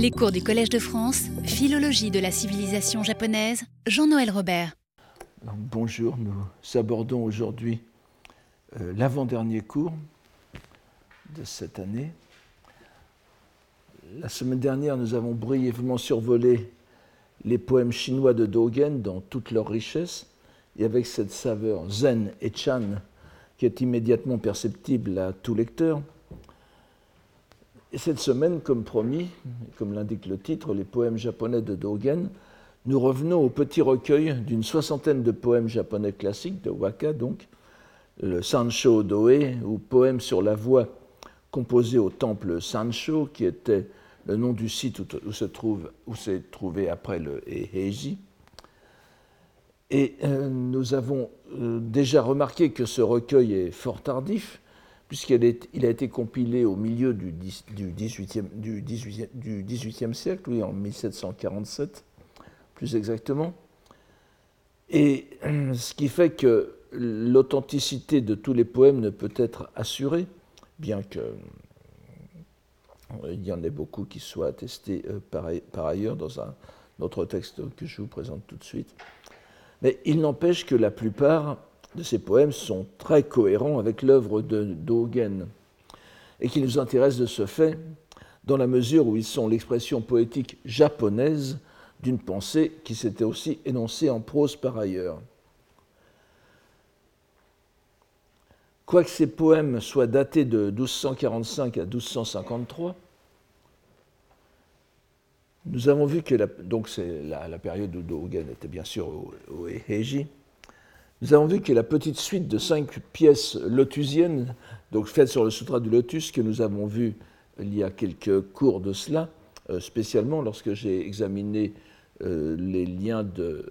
Les cours du Collège de France, Philologie de la civilisation japonaise, Jean-Noël Robert. bonjour, nous abordons aujourd'hui euh, l'avant-dernier cours de cette année. La semaine dernière, nous avons brièvement survolé les poèmes chinois de Dogen dans toute leur richesse et avec cette saveur zen et chan qui est immédiatement perceptible à tout lecteur. Et cette semaine, comme promis, comme l'indique le titre, les poèmes japonais de Dogen, nous revenons au petit recueil d'une soixantaine de poèmes japonais classiques, de waka donc, le Sancho Doe, ou poème sur la voie composé au temple Sancho, qui était le nom du site où, s'est trouvé après le Heiji. Et euh, nous avons euh, déjà remarqué que ce recueil est fort tardif, puisqu'il a été compilé au milieu du, XVIIIe du 18, siècle, oui, en 1747, plus exactement. Et euh, ce qui fait que l'authenticité de tous les poèmes ne peut être assurée, bien que il y en ait beaucoup qui soient attestés par ailleurs dans un autre texte que je vous présente tout de suite. Mais il n'empêche que la plupart de ces poèmes sont très cohérents avec l'œuvre de Dogen et qui nous intéressent de ce fait dans la mesure où ils sont l'expression poétique japonaise d'une pensée qui s'était aussi énoncée en prose par ailleurs. Quoique ces poèmes soient datés de 1245 à 1253, nous avons vu que, donc c'est la, période où Dogen était bien sûr au, au nous avons vu que la petite suite de cinq pièces lotusiennes, donc faites sur le Sutra du Lotus, que nous avons vu il y a quelques cours de cela, euh, spécialement lorsque j'ai examiné euh, les liens de,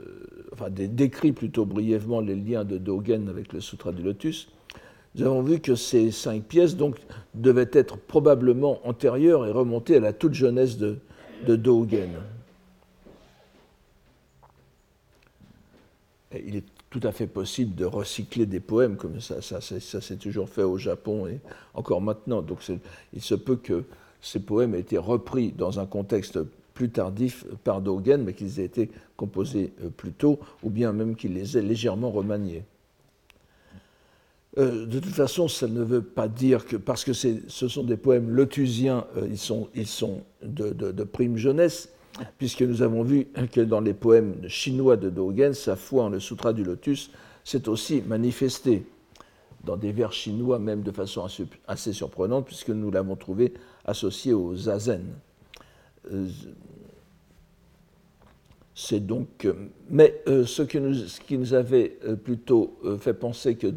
enfin décrit plutôt brièvement les liens de Dogen avec le Sutra du Lotus, nous avons vu que ces cinq pièces donc devaient être probablement antérieures et remonter à la toute jeunesse de, Dogen. il est tout à fait possible de recycler des poèmes comme ça. Ça, s'est toujours fait au Japon et encore maintenant. Donc il se peut que ces poèmes aient été repris dans un contexte plus tardif par Dogen, mais qu'ils aient été composés euh, plus tôt, ou bien même qu'il les ait légèrement remaniés. Euh, de toute façon, ça ne veut pas dire que, parce que ce sont des poèmes lotusiens, euh, ils sont de, prime jeunesse, puisque nous avons vu que dans les poèmes chinois de Dogen, sa foi en le Sutra du Lotus s'est aussi manifestée dans des vers chinois, même de façon assez surprenante, puisque nous l'avons trouvé associé au zazen. Euh, c'est donc, euh, mais euh, ce, qui nous avait plutôt fait penser que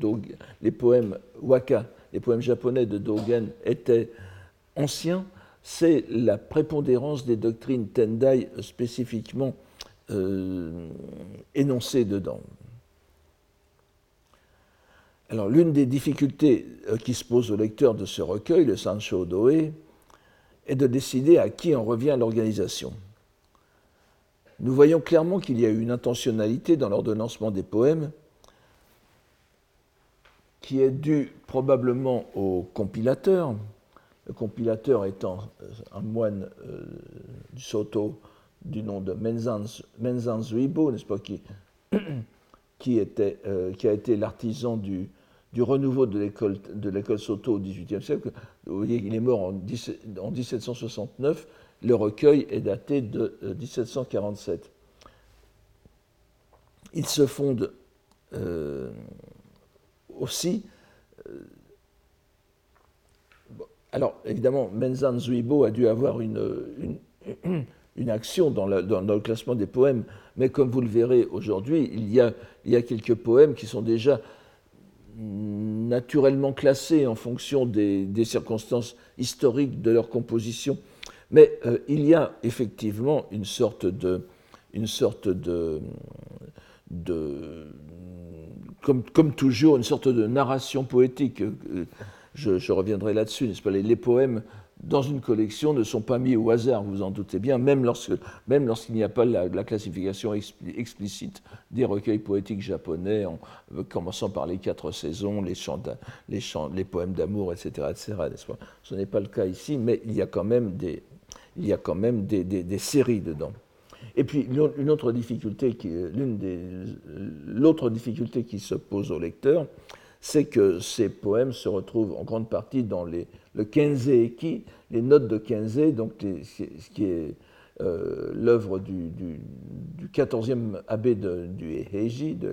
les poèmes waka, les poèmes japonais de Dogen étaient anciens, c'est la prépondérance des doctrines Tendai spécifiquement énoncées dedans. Alors l'une des difficultés qui se pose au lecteur de ce recueil, le Sancho Doe, est de décider à qui en revient l'organisation nous voyons clairement qu'il y a eu une intentionnalité dans l'ordonnancement des poèmes qui est due probablement au compilateur, le compilateur étant euh, un moine euh, du Soto du nom de Menzan, Menzan Zuibo, n'est-ce pas, euh, qui a été l'artisan du, du renouveau de l'école Soto au XVIIIe siècle. Vous voyez, il est mort en, en 1769 le recueil est daté de 1747. Euh, Il se fonde aussi. Euh, alors, évidemment, Menzan Zuibo a dû avoir une, une, action dans, le classement des poèmes, mais comme vous le verrez aujourd'hui, il, y a, il y a quelques poèmes qui sont déjà naturellement classés en fonction des, circonstances historiques de leur composition mais euh, il y a effectivement une sorte de, une sorte de, comme, comme, toujours, une sorte de narration poétique. Euh, je, reviendrai là-dessus, les, poèmes dans une collection ne sont pas mis au hasard, vous en doutez bien, même lorsqu'il n'y a pas la, classification explicite des recueils poétiques japonais, en, commençant par les quatre saisons, les, chants les, poèmes d'amour, etc. etc. Ce n'est pas le cas ici, mais il y a quand même des, des, séries dedans. Et puis une autre difficulté l'autre difficulté qui se pose au lecteur, c'est que ces poèmes se retrouvent en grande partie dans les, le Kenzeeki, les notes de Kenze, donc ce qui est euh, l'œuvre du, du, 14e abbé du Heiji, de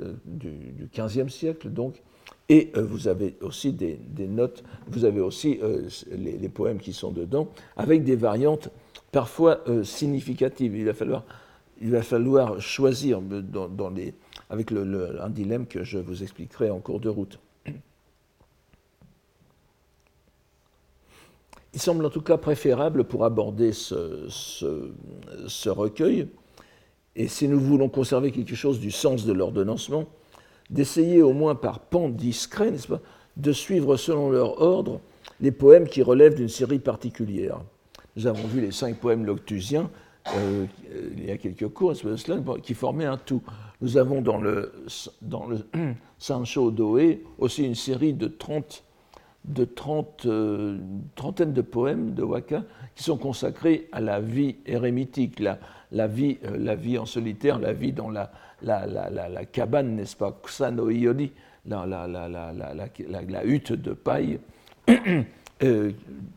euh, du, du 15e siècle donc. Et euh, vous avez aussi des, notes, vous avez aussi les, poèmes qui sont dedans, avec des variantes parfois significatives. Il va falloir, il va falloir choisir dans, les, avec un dilemme que je vous expliquerai en cours de route. Il semble en tout cas préférable pour aborder ce, recueil, et si nous voulons conserver quelque chose du sens de l'ordonnancement, d'essayer au moins par pan discret, n'est-ce pas, de suivre selon leur ordre les poèmes qui relèvent d'une série particulière. Nous avons vu les cinq poèmes loctusiens euh, il y a quelques cours, qui formaient un tout. Nous avons dans le, dans le Sancho Doe aussi une série de 30 de 30, euh, trentaine de poèmes de Waka qui sont consacrés à la vie érémitique, la, la, vie, euh, la vie en solitaire, la vie dans la, la, la cabane, n'est-ce pas, Kusano Iyori, la, hutte de paille, euh,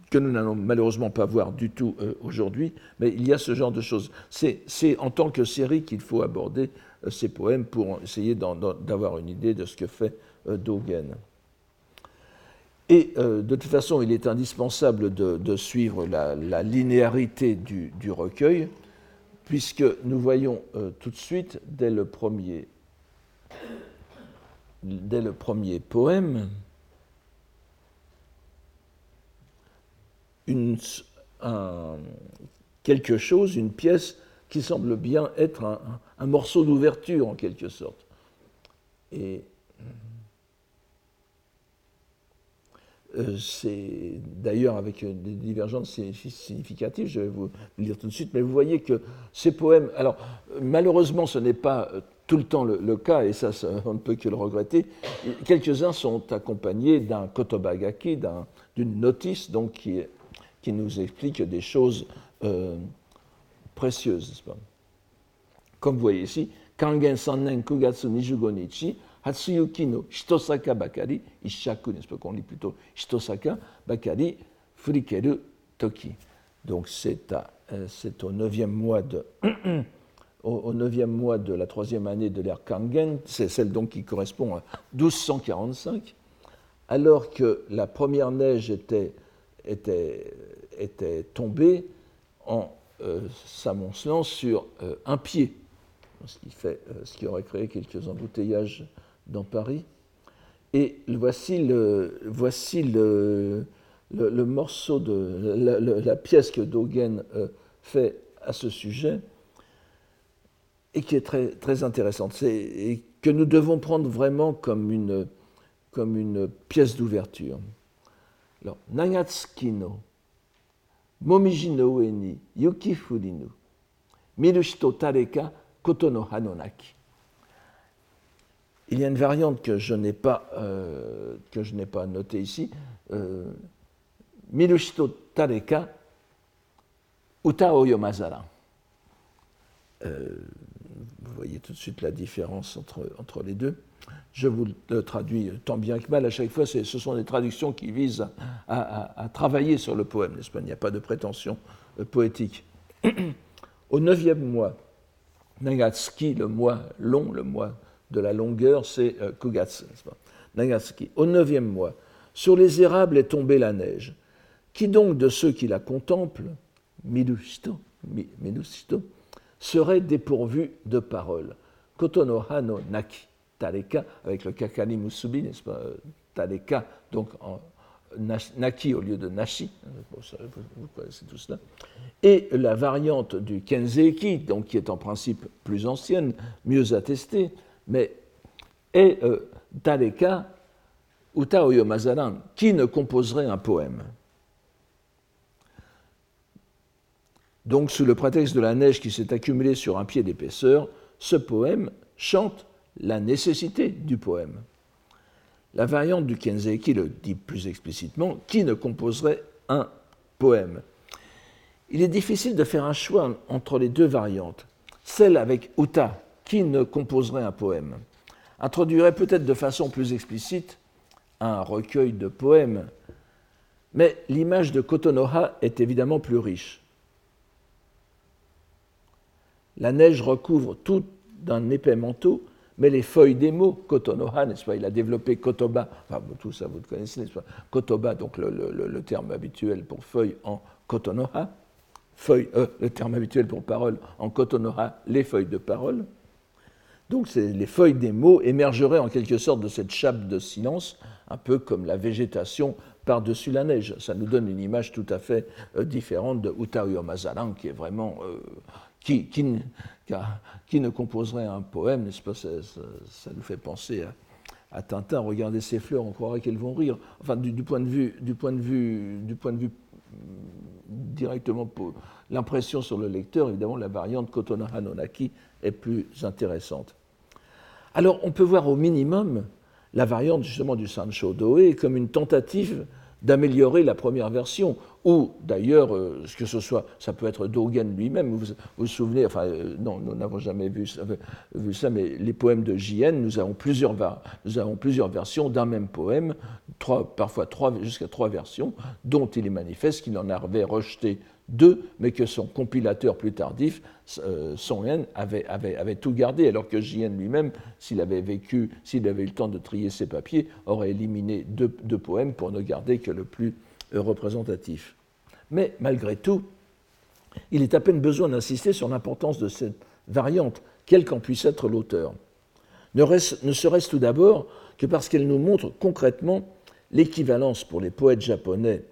que nous n'allons malheureusement pas voir du tout aujourd'hui, mais il y a ce genre de choses. C'est en tant que série qu'il faut aborder ces poèmes pour essayer d'avoir une idée de ce que fait Dogen. Et euh, de toute façon, il est indispensable de, suivre la, linéarité du, recueil, puisque nous voyons euh, tout de suite, dès le premier, dès le premier poème, quelque chose, une pièce qui semble bien être un, morceau d'ouverture en quelque sorte. Et Euh, c'est d'ailleurs avec euh, des divergences significatives, je vais vous le dire tout de suite, mais vous voyez que ces poèmes, alors malheureusement ce n'est pas euh, tout le temps le, cas, et ça, on ne peut que le regretter, quelques-uns sont accompagnés d'un kotobagaki, d'une notice donc, qui, qui, nous explique des choses précieuses. Comme vous voyez ici, Kangen Sannen Kugatsu Nijugonichi, Hatsuyuki no Shitosaka Bakari Ishaku, n'est-ce pas? Qu'on lit plutôt Shitosaka Bakari Furikeru Toki. Donc c'est euh, au neuvième mois de au neuvième mois de la troisième année de l'ère Kangen, c'est celle donc qui correspond à 1245, alors que la première neige était, était, était tombée en s'amoncelant sur euh, un pied, ce qui, fait, ce qui aurait créé quelques embouteillages dans Paris. Et voici le, voici le, le, morceau de la, pièce que Dogen euh, fait à ce sujet et qui est très, très intéressante et que nous devons prendre vraiment comme une, comme une pièce d'ouverture. Alors, Nagatsuki no Momiji no ue yuki furinu mirushito tareka koto no hanonaki. Il y a une variante que je n'ai pas, euh, pas notée ici. Euh, Tareka Uta Oyomazara. Euh, vous voyez tout de suite la différence entre, entre les deux. Je vous le traduis tant bien que mal. À chaque fois, ce sont des traductions qui visent à, travailler sur le poème, n'est-ce pas? Il n'y a pas de prétention euh, poétique. Au neuvième mois, Nagatsuki, le mois long, le mois de la longueur, c'est euh, Kugatsu, Nagasaki. Au neuvième mois, sur les érables est tombée la neige. Qui donc de ceux qui la contemplent, Minushito, serait dépourvu de parole. Kotono Hano Naki, Tareka, avec le Kakani Musubi, n'est-ce pas euh, Tareka, donc Naki au lieu de Nashi, hein, vous connaissez tout cela, et la variante du Kenzeki, donc qui est en principe plus ancienne, mieux attestée, mais et euh, Tareka qui ne composerait un poème Donc, sous le prétexte de la neige qui s'est accumulée sur un pied d'épaisseur, ce poème chante la nécessité du poème. La variante du Kenzeki le dit plus explicitement qui ne composerait un poème? Il est difficile de faire un choix entre les deux variantes. Celle avec uta, qui ne composerait un poème, introduirait peut-être de façon plus explicite un recueil de poèmes, mais l'image de Kotonoha est évidemment plus riche. La neige recouvre tout d'un épais manteau, mais les feuilles des mots, Kotonoha, n'est-ce pas Il a développé Kotoba, enfin tout ça vous le connaissez, n'est-ce pas Kotoba, donc le, terme habituel pour feuille en Kotonoha, feuille, euh, le terme habituel pour parole en Kotonoha, les feuilles de parole. Donc les feuilles des mots émergeraient en quelque sorte de cette chape de silence, un peu comme la végétation par-dessus la neige. Ça nous donne une image tout à fait euh, différente de Mazalan, qui est vraiment euh, qui, qui, ne composerait un poème, n'est-ce pas ça, nous fait penser à, Tintin. Regardez ces fleurs, on croirait qu'elles vont rire. Enfin, du, point de vue, du point de vue, du point de vue directement l'impression sur le lecteur, évidemment, la variante Kotonaha Nonaki est plus intéressante. Alors, on peut voir au minimum la variante justement du Sancho Doe comme une tentative d'améliorer la première version, ou d'ailleurs, euh, que ce soit, ça peut être Dogen lui-même, vous, vous souvenez, enfin, euh, non, nous n'avons jamais vu, vu, ça, mais les poèmes de JN, nous avons plusieurs, nous avons plusieurs versions d'un même poème, trois, parfois trois, jusqu'à trois versions, dont il est manifeste qu'il en avait rejeté deux, mais que son compilateur plus tardif, euh, Song avait, avait, tout gardé, alors que JN lui-même, s'il avait vécu, s'il avait eu le temps de trier ses papiers, aurait éliminé deux, poèmes pour ne garder que le plus euh, représentatif. Mais malgré tout, il est à peine besoin d'insister sur l'importance de cette variante, quel qu'en puisse être l'auteur. Ne serait-ce tout d'abord que parce qu'elle nous montre concrètement l'équivalence pour les poètes japonais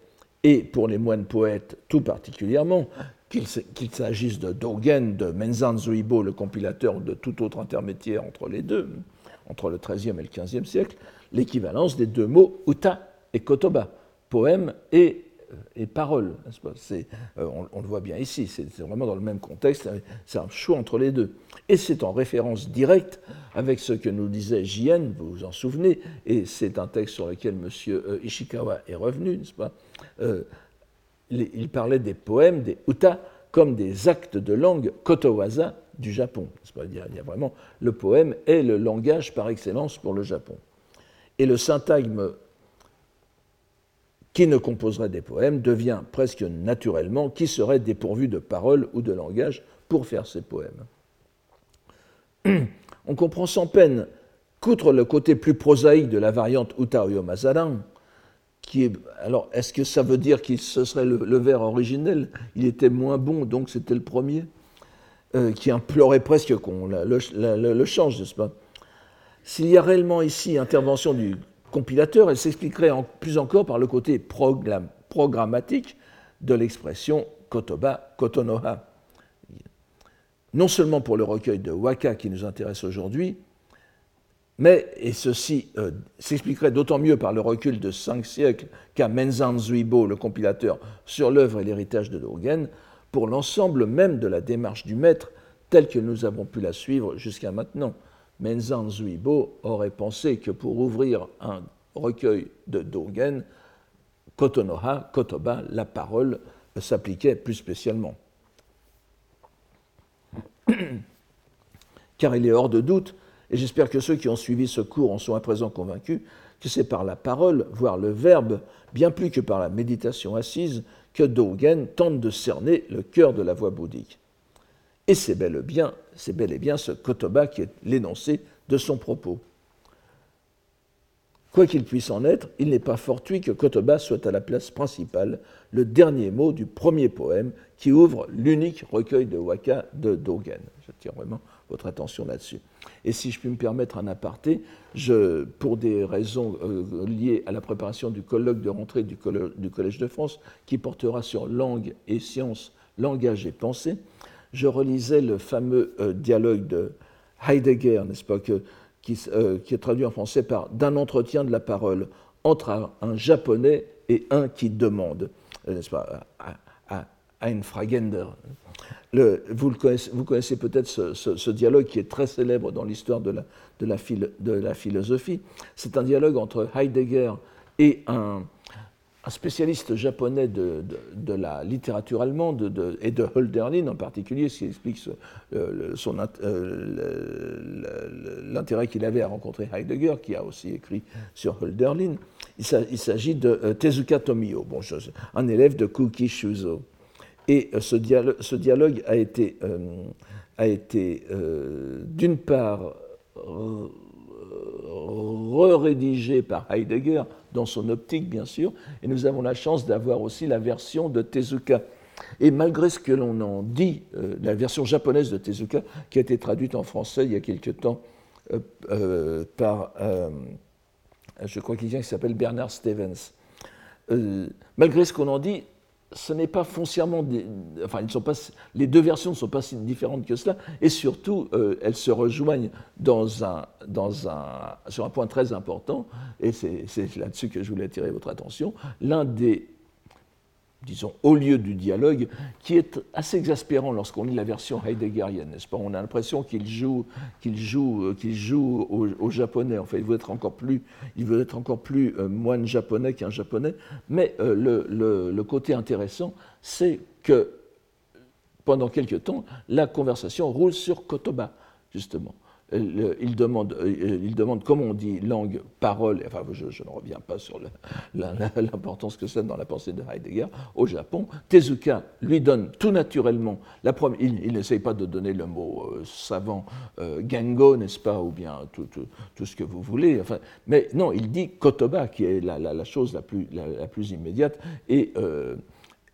et pour les moines poètes tout particulièrement, qu'il s'agisse de Dogen, de Menzan Zuibo, le compilateur, de tout autre intermédiaire entre les deux, entre le XIIIe et le XVe siècle, l'équivalence des deux mots uta et kotoba, poème et, et parole. Euh, on, le voit bien ici, c'est vraiment dans le même contexte, c'est un choix entre les deux. Et c'est en référence directe avec ce que nous disait Jien, vous vous en souvenez, et c'est un texte sur lequel M. Euh, Ishikawa est revenu, n'est-ce pas? Euh, il parlait des poèmes, des uta, comme des actes de langue kotowaza du Japon. Il y a vraiment le poème est le langage par excellence pour le Japon. Et le syntagme qui ne composerait des poèmes devient presque naturellement qui serait dépourvu de paroles ou de langage pour faire ces poèmes. On comprend sans peine qu'outre le côté plus prosaïque de la variante Uta Mazaran, alors, est-ce que ça veut dire que ce serait le, vers originel? Il était moins bon, donc c'était le premier, euh, qui implorait presque qu'on le, change, n'est-ce pas? S'il y a réellement ici intervention du compilateur, elle s'expliquerait plus encore par le côté programmatique de l'expression kotoba, kotonoha. Non seulement pour le recueil de Waka qui nous intéresse aujourd'hui, mais, et ceci euh, s'expliquerait d'autant mieux par le recul de cinq siècles qu'a Menzan Zuibo, le compilateur, sur l'œuvre et l'héritage de Dogen, pour l'ensemble même de la démarche du maître telle que nous avons pu la suivre jusqu'à maintenant. Menzan Zuibo aurait pensé que pour ouvrir un recueil de Dogen, Kotonoha, Kotoba, la parole, s'appliquait plus spécialement. Car il est hors de doute et j'espère que ceux qui ont suivi ce cours en sont à présent convaincus que c'est par la parole, voire le verbe, bien plus que par la méditation assise, que Dogen tente de cerner le cœur de la voix bouddhique. Et c'est bel, bel et bien ce Kotoba qui est l'énoncé de son propos. Quoi qu'il puisse en être, il n'est pas fortuit que Kotoba soit à la place principale, le dernier mot du premier poème qui ouvre l'unique recueil de waka de Dogen. Tiens vraiment votre attention là-dessus. Et si je puis me permettre un aparté, pour des raisons euh, liées à la préparation du colloque de rentrée du, Collège de France, qui portera sur langue et science, langage et pensée, je relisais le fameux euh, dialogue de Heidegger, n'est-ce pas, euh, qui, est traduit en français par d'un entretien de la parole entre un, japonais et un qui demande, n'est-ce pas, Einfragender vous, connaissez, vous, connaissez, peut-être ce, dialogue qui est très célèbre dans l'histoire de la, de, la, de la, philosophie. C'est un dialogue entre Heidegger et un, un spécialiste japonais de, la littérature allemande et de Hölderlin en particulier, ce qui explique l'intérêt qu'il avait à rencontrer Heidegger, qui a aussi écrit sur Hölderlin. Il s'agit de euh, Tezuka Tomio, un élève de Kuki Shuzo. Et euh, ce, dialogue, a été, euh, a été d'une part re-rédigé par Heidegger dans son optique, bien sûr, et nous avons la chance d'avoir aussi la version de Tezuka. Et malgré ce que l'on en dit, euh, la version japonaise de Tezuka, qui a été traduite en français il y a quelque temps euh, euh, par, je crois, quelqu'un qui s'appelle Bernard Stevens, malgré ce qu'on en dit, ce n'est pas foncièrement, enfin, ils sont pas, les deux versions ne sont pas si différentes que cela, et surtout, euh, elles se rejoignent sur un point très important, et c'est là-dessus que je voulais attirer votre attention. L'un des disons, au lieu du dialogue, qui est assez exaspérant lorsqu'on lit la version heideggerienne, n'est-ce pas? On a l'impression qu'il joue, joue, euh, joue au, japonais. En fait, il veut être encore plus, il veut être encore plus euh, moine japonais qu'un japonais. Mais euh, le, le, côté intéressant, c'est que pendant quelque temps, la conversation roule sur Kotoba, justement il demande, euh, il demande comment on dit langue, parole, enfin je, ne reviens pas sur l'importance que c'est dans la pensée de Heidegger, au Japon, Tezuka lui donne tout naturellement, la première, il, n'essaye pas de donner le mot euh, savant euh, gengo, n'est-ce pas, ou bien tout, ce que vous voulez, enfin, mais non, il dit kotoba, qui est la, chose la plus, immédiate, et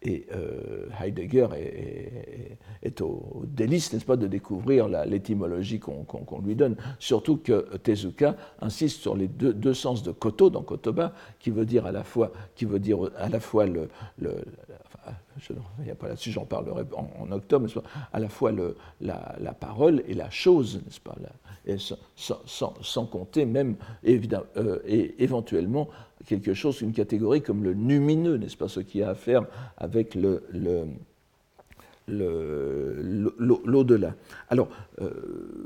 et euh, Heidegger est, au, délice, n'est-ce pas, de découvrir l'étymologie qu'on lui donne. Surtout que Tezuka insiste sur les deux, sens de koto dans kotoba, qui veut dire à la fois, qui veut dire à la fois le, je ne reviens pas là-dessus, j'en parlerai en, octobre, à la fois la, parole et la chose, n'est-ce pas, sans, compter même évidemment, euh, éventuellement quelque chose, une catégorie comme le numineux, n'est-ce pas, ce qui a à faire avec l'au-delà. Alors, euh,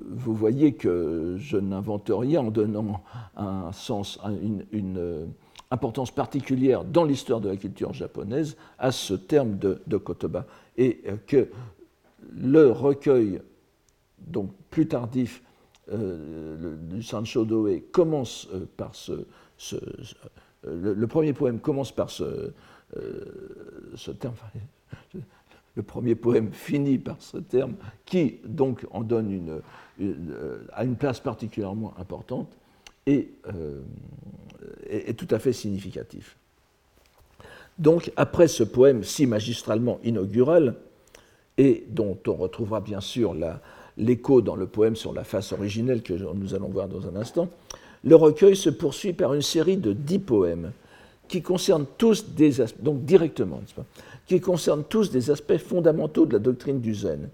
vous voyez que je n'invente rien en donnant un sens, une, importance particulière dans l'histoire de la culture japonaise à ce terme de, kotoba, et euh, que le recueil, donc plus tardif, euh, du Sancho commence par ce, le, premier poème commence par ce, terme, le premier poème finit par ce terme, qui donc en donne une, a une place particulièrement importante et est, tout à fait significatif. Donc, après ce poème si magistralement inaugural, et dont on retrouvera bien sûr l'écho dans le poème sur la face originelle que nous allons voir dans un instant, le recueil se poursuit par une série de dix poèmes qui concernent tous des donc directement, qui concernent tous des aspects fondamentaux de la doctrine du zen,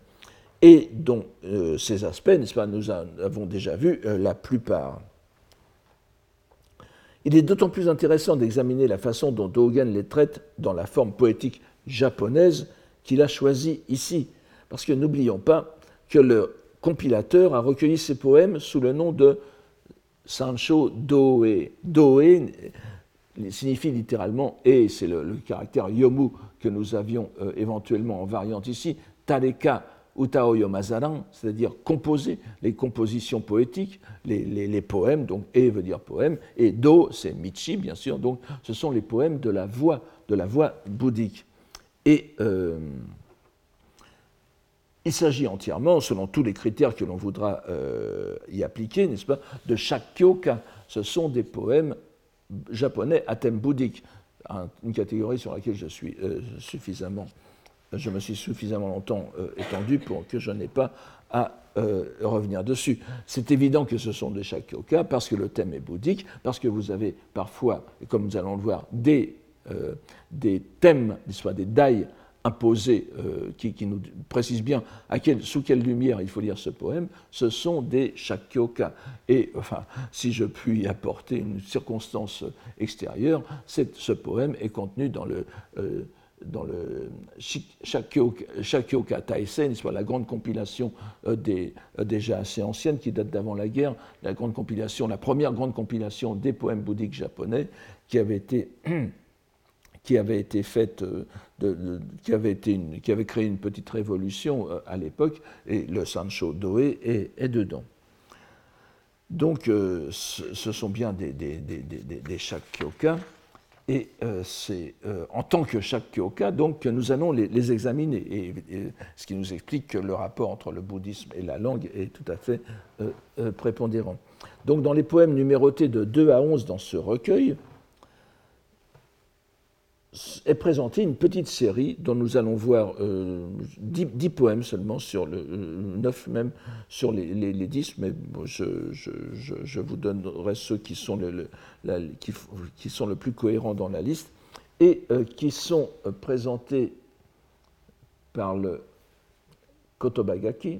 et dont euh, ces aspects, n'est-ce pas, nous avons déjà vu euh, la plupart. Il est d'autant plus intéressant d'examiner la façon dont Dogen les traite dans la forme poétique japonaise qu'il a choisie ici, parce que n'oublions pas que le compilateur a recueilli ces poèmes sous le nom de Sancho Doe. Doe signifie littéralement et, c'est le, caractère yomu que nous avions euh, éventuellement en variante ici, tareka utao yomazaran, c'est-à-dire composer, les compositions poétiques, les, poèmes, donc e veut dire poème, et do c'est michi bien sûr, donc ce sont les poèmes de la voix, de la voix bouddhique. Et euh, il s'agit entièrement, selon tous les critères que l'on voudra euh, y appliquer, n'est-ce pas, de chaque kyoka. Ce sont des poèmes japonais à thème bouddhique, une catégorie sur laquelle je suis euh, suffisamment, je me suis suffisamment longtemps euh, étendu pour que je n'ai pas à revenir dessus. C'est évident que ce sont des shakyoka parce que le thème est bouddhique, parce que vous avez parfois, comme nous allons le voir, des, des thèmes, soit des dai imposés, euh, qui, nous précise bien sous quelle lumière il faut lire ce poème, ce sont des shakyoka. Et enfin, si je puis apporter une circonstance extérieure, ce poème est contenu dans le, euh, dans le Shakyoka, Shakyoka Taisen, soit la grande compilation euh, des, déjà assez ancienne qui date d'avant la guerre, la grande compilation, la première grande compilation des poèmes bouddhiques japonais qui avait été qui avait été faite, qui, avait été qui avait créé une petite révolution à l'époque, et le Sancho Doé est, dedans. Donc, ce sont bien des, des, des, des Kyoka. Et euh, c'est euh, en tant que chaque kyoka donc, que nous allons les, examiner, et, ce qui nous explique que le rapport entre le bouddhisme et la langue est tout à fait euh, prépondérant. Donc dans les poèmes numérotés de 2 à 11 dans ce recueil, est présentée une petite série dont nous allons voir euh, dix, poèmes seulement, sur euh, neuf même sur les, les, dix, mais je, je, je, vous donnerai ceux qui sont le, qui, qui, sont le plus cohérents dans la liste et euh, qui sont présentés par le Kotobagaki.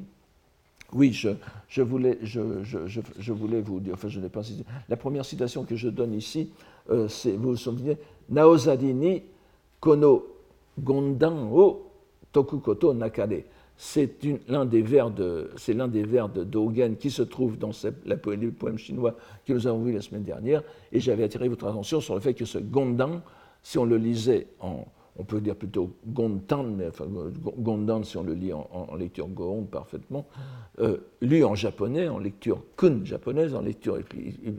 Oui, je, voulais, je, voulais vous dire, enfin je n'ai pas cité. La première citation que je donne ici, c'est, vous vous souvenez, Naozadi ni kono gondan o tokukoto nakade. C'est l'un des vers de Dogen qui se trouve dans la, le poème chinois que nous avons vu la semaine dernière. Et j'avais attiré votre attention sur le fait que ce gondan, si on le lisait en on peut dire plutôt Gondan, mais enfin, Gondan si on le lit en, lecture Gohon parfaitement, euh, lu en japonais, en lecture kun japonaise, en lecture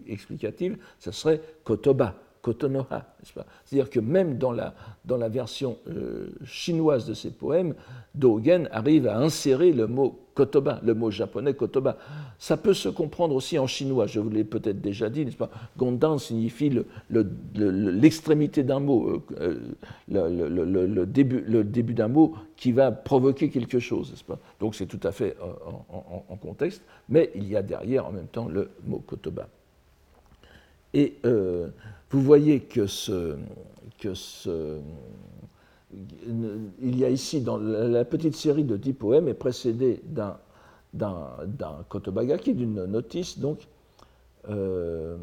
explicative, ce serait Kotoba. Kotonoha, C'est-à-dire que même dans la, version euh, chinoise de ces poèmes, Dogen arrive à insérer le mot kotoba, le mot japonais kotoba. Ça peut se comprendre aussi en chinois, je vous l'ai peut-être déjà dit, n'est-ce pas? Gondan signifie l'extrémité d'un mot, euh, euh, le, début, d'un mot qui va provoquer quelque chose, Donc c'est tout à fait en, contexte, mais il y a derrière en même temps le mot kotoba. Vous voyez que ce, que ce, il y a ici, dans la petite série de dix poèmes, est précédée d'un, d'un, kotobagaki, d'une notice, donc, euh,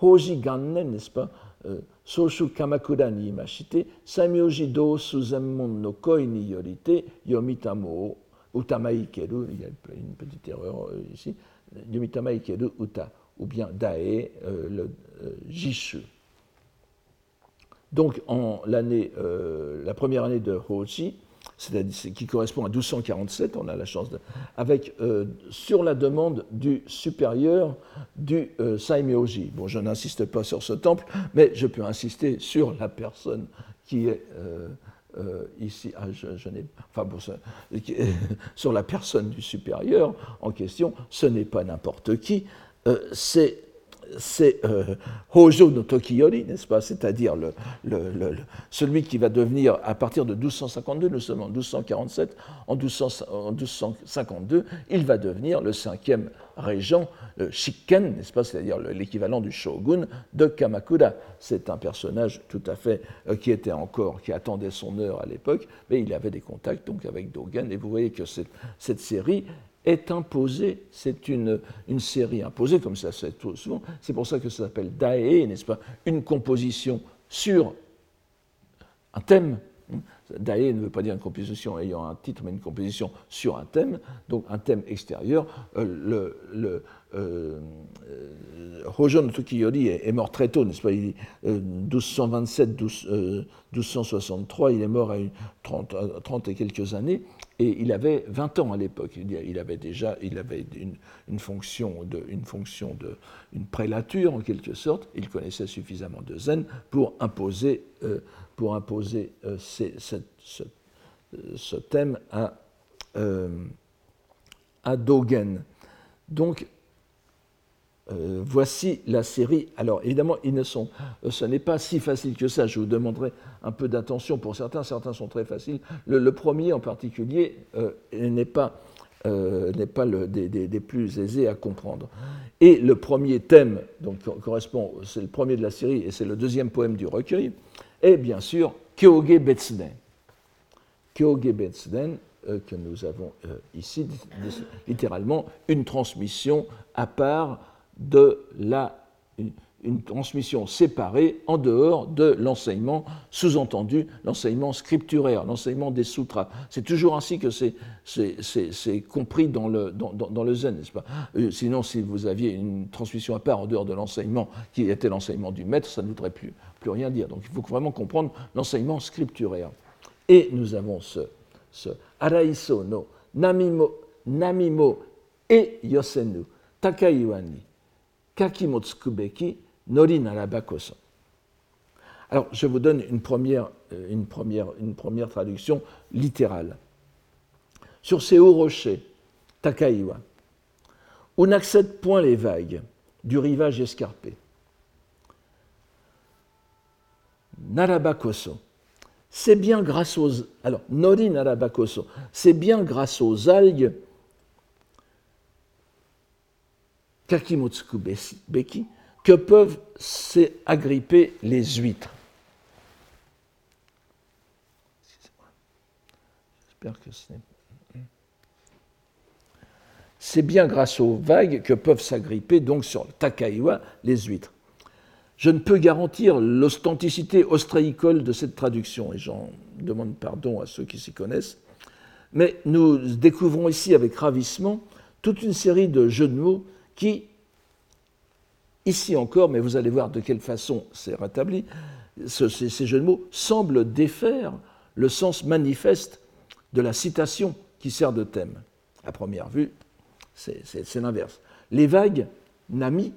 Hoji Gannen, n'est-ce pas euh, Soshu Kamakura ni imashite, Samyoji do suzemmon no koi ni yorite, yomitamo utamaikeru, il y a une petite erreur euh, ici, yomitamaikeru uta, ou bien dae, le jishu. Donc, en l'année, euh, la première année de Hoji, qui correspond à 1247, on a la chance de, avec euh, sur la demande du supérieur du euh, Saimyoji. Bon, je n'insiste pas sur ce temple, mais je peux insister sur la personne qui est ici. Ah, je, n'ai, enfin, bon, sur la personne du supérieur en question. Ce n'est pas n'importe qui. c'est c'est euh, Hojo no Tokiyori, n'est-ce pas? C'est-à-dire celui qui va devenir, à partir de 1252, nous sommes en 1247, en, 1252, il va devenir le cinquième régent, le Shikken, n'est-ce pas? C'est-à-dire l'équivalent du shogun de Kamakura. C'est un personnage tout à fait euh, qui était encore, qui attendait son heure à l'époque, mais il avait des contacts donc avec Dogen, et vous voyez que cette série est imposée, c'est une, une, série imposée, comme ça c'est souvent, c'est pour ça que ça s'appelle Dae, n'est-ce pas? Une composition sur un thème. Dae ne veut pas dire une composition ayant un titre, mais une composition sur un thème, donc un thème extérieur. Euh, le, le euh, Hojo no Tokiyori est, mort très tôt, n'est-ce pas? Il, 1227, 1263, euh, il est mort à 30, 30 et quelques années. Et il avait 20 ans à l'époque. Il avait déjà il avait une, fonction, de, une fonction de une prélature en quelque sorte. Il connaissait suffisamment de zen pour imposer, euh, pour imposer euh, ce, thème à, euh, à Dogen. Donc euh, voici la série. Alors évidemment, ils ne sont, euh, ce n'est pas si facile que ça. Je vous demanderai un peu d'attention pour certains. Certains sont très faciles. Le, premier en particulier euh, n'est pas, pas le, des, plus aisés à comprendre. Et le premier thème, donc correspond, c'est le premier de la série et c'est le deuxième poème du recueil, est bien sûr Kyoge Betsuden. Kyoge Betsuden, que nous avons ici, littéralement une transmission à part de la, une transmission séparée en dehors de l'enseignement sous-entendu, l'enseignement scripturaire, l'enseignement des sutras. C'est toujours ainsi que c'est compris dans le, dans, le zen, n'est-ce pas? Euh, Sinon, si vous aviez une transmission à part en dehors de l'enseignement qui était l'enseignement du maître, ça ne voudrait plus, plus rien dire. Donc il faut vraiment comprendre l'enseignement scripturaire. Et nous avons ce, ce Araiso no Namimo, Namimo et Yosenu Takaiwani Kakimotsukubeki Nori Narabakoso. Alors, je vous donne une première, euh, une première, une première traduction littérale. Sur ces hauts rochers, Takaiwa, où n'accèdent point les vagues du rivage escarpé. Narabakoso, c'est bien grâce aux. Alors, Nori Narabakoso, c'est bien grâce aux algues Kakimotsuku Beki que peuvent s'agripper les huîtres? J'espère que c'est bien grâce aux vagues que peuvent s'agripper donc sur le Takaiwa les huîtres. Je ne peux garantir l'authenticité ostréicole de cette traduction, et j'en demande pardon à ceux qui s'y connaissent, mais nous découvrons ici avec ravissement toute une série de jeux de mots qui, ici encore, mais vous allez voir de quelle façon c'est rétabli, ces, jeux de mots semblent défaire le sens manifeste de la citation qui sert de thème. À première vue, c'est l'inverse. Les vagues, nami,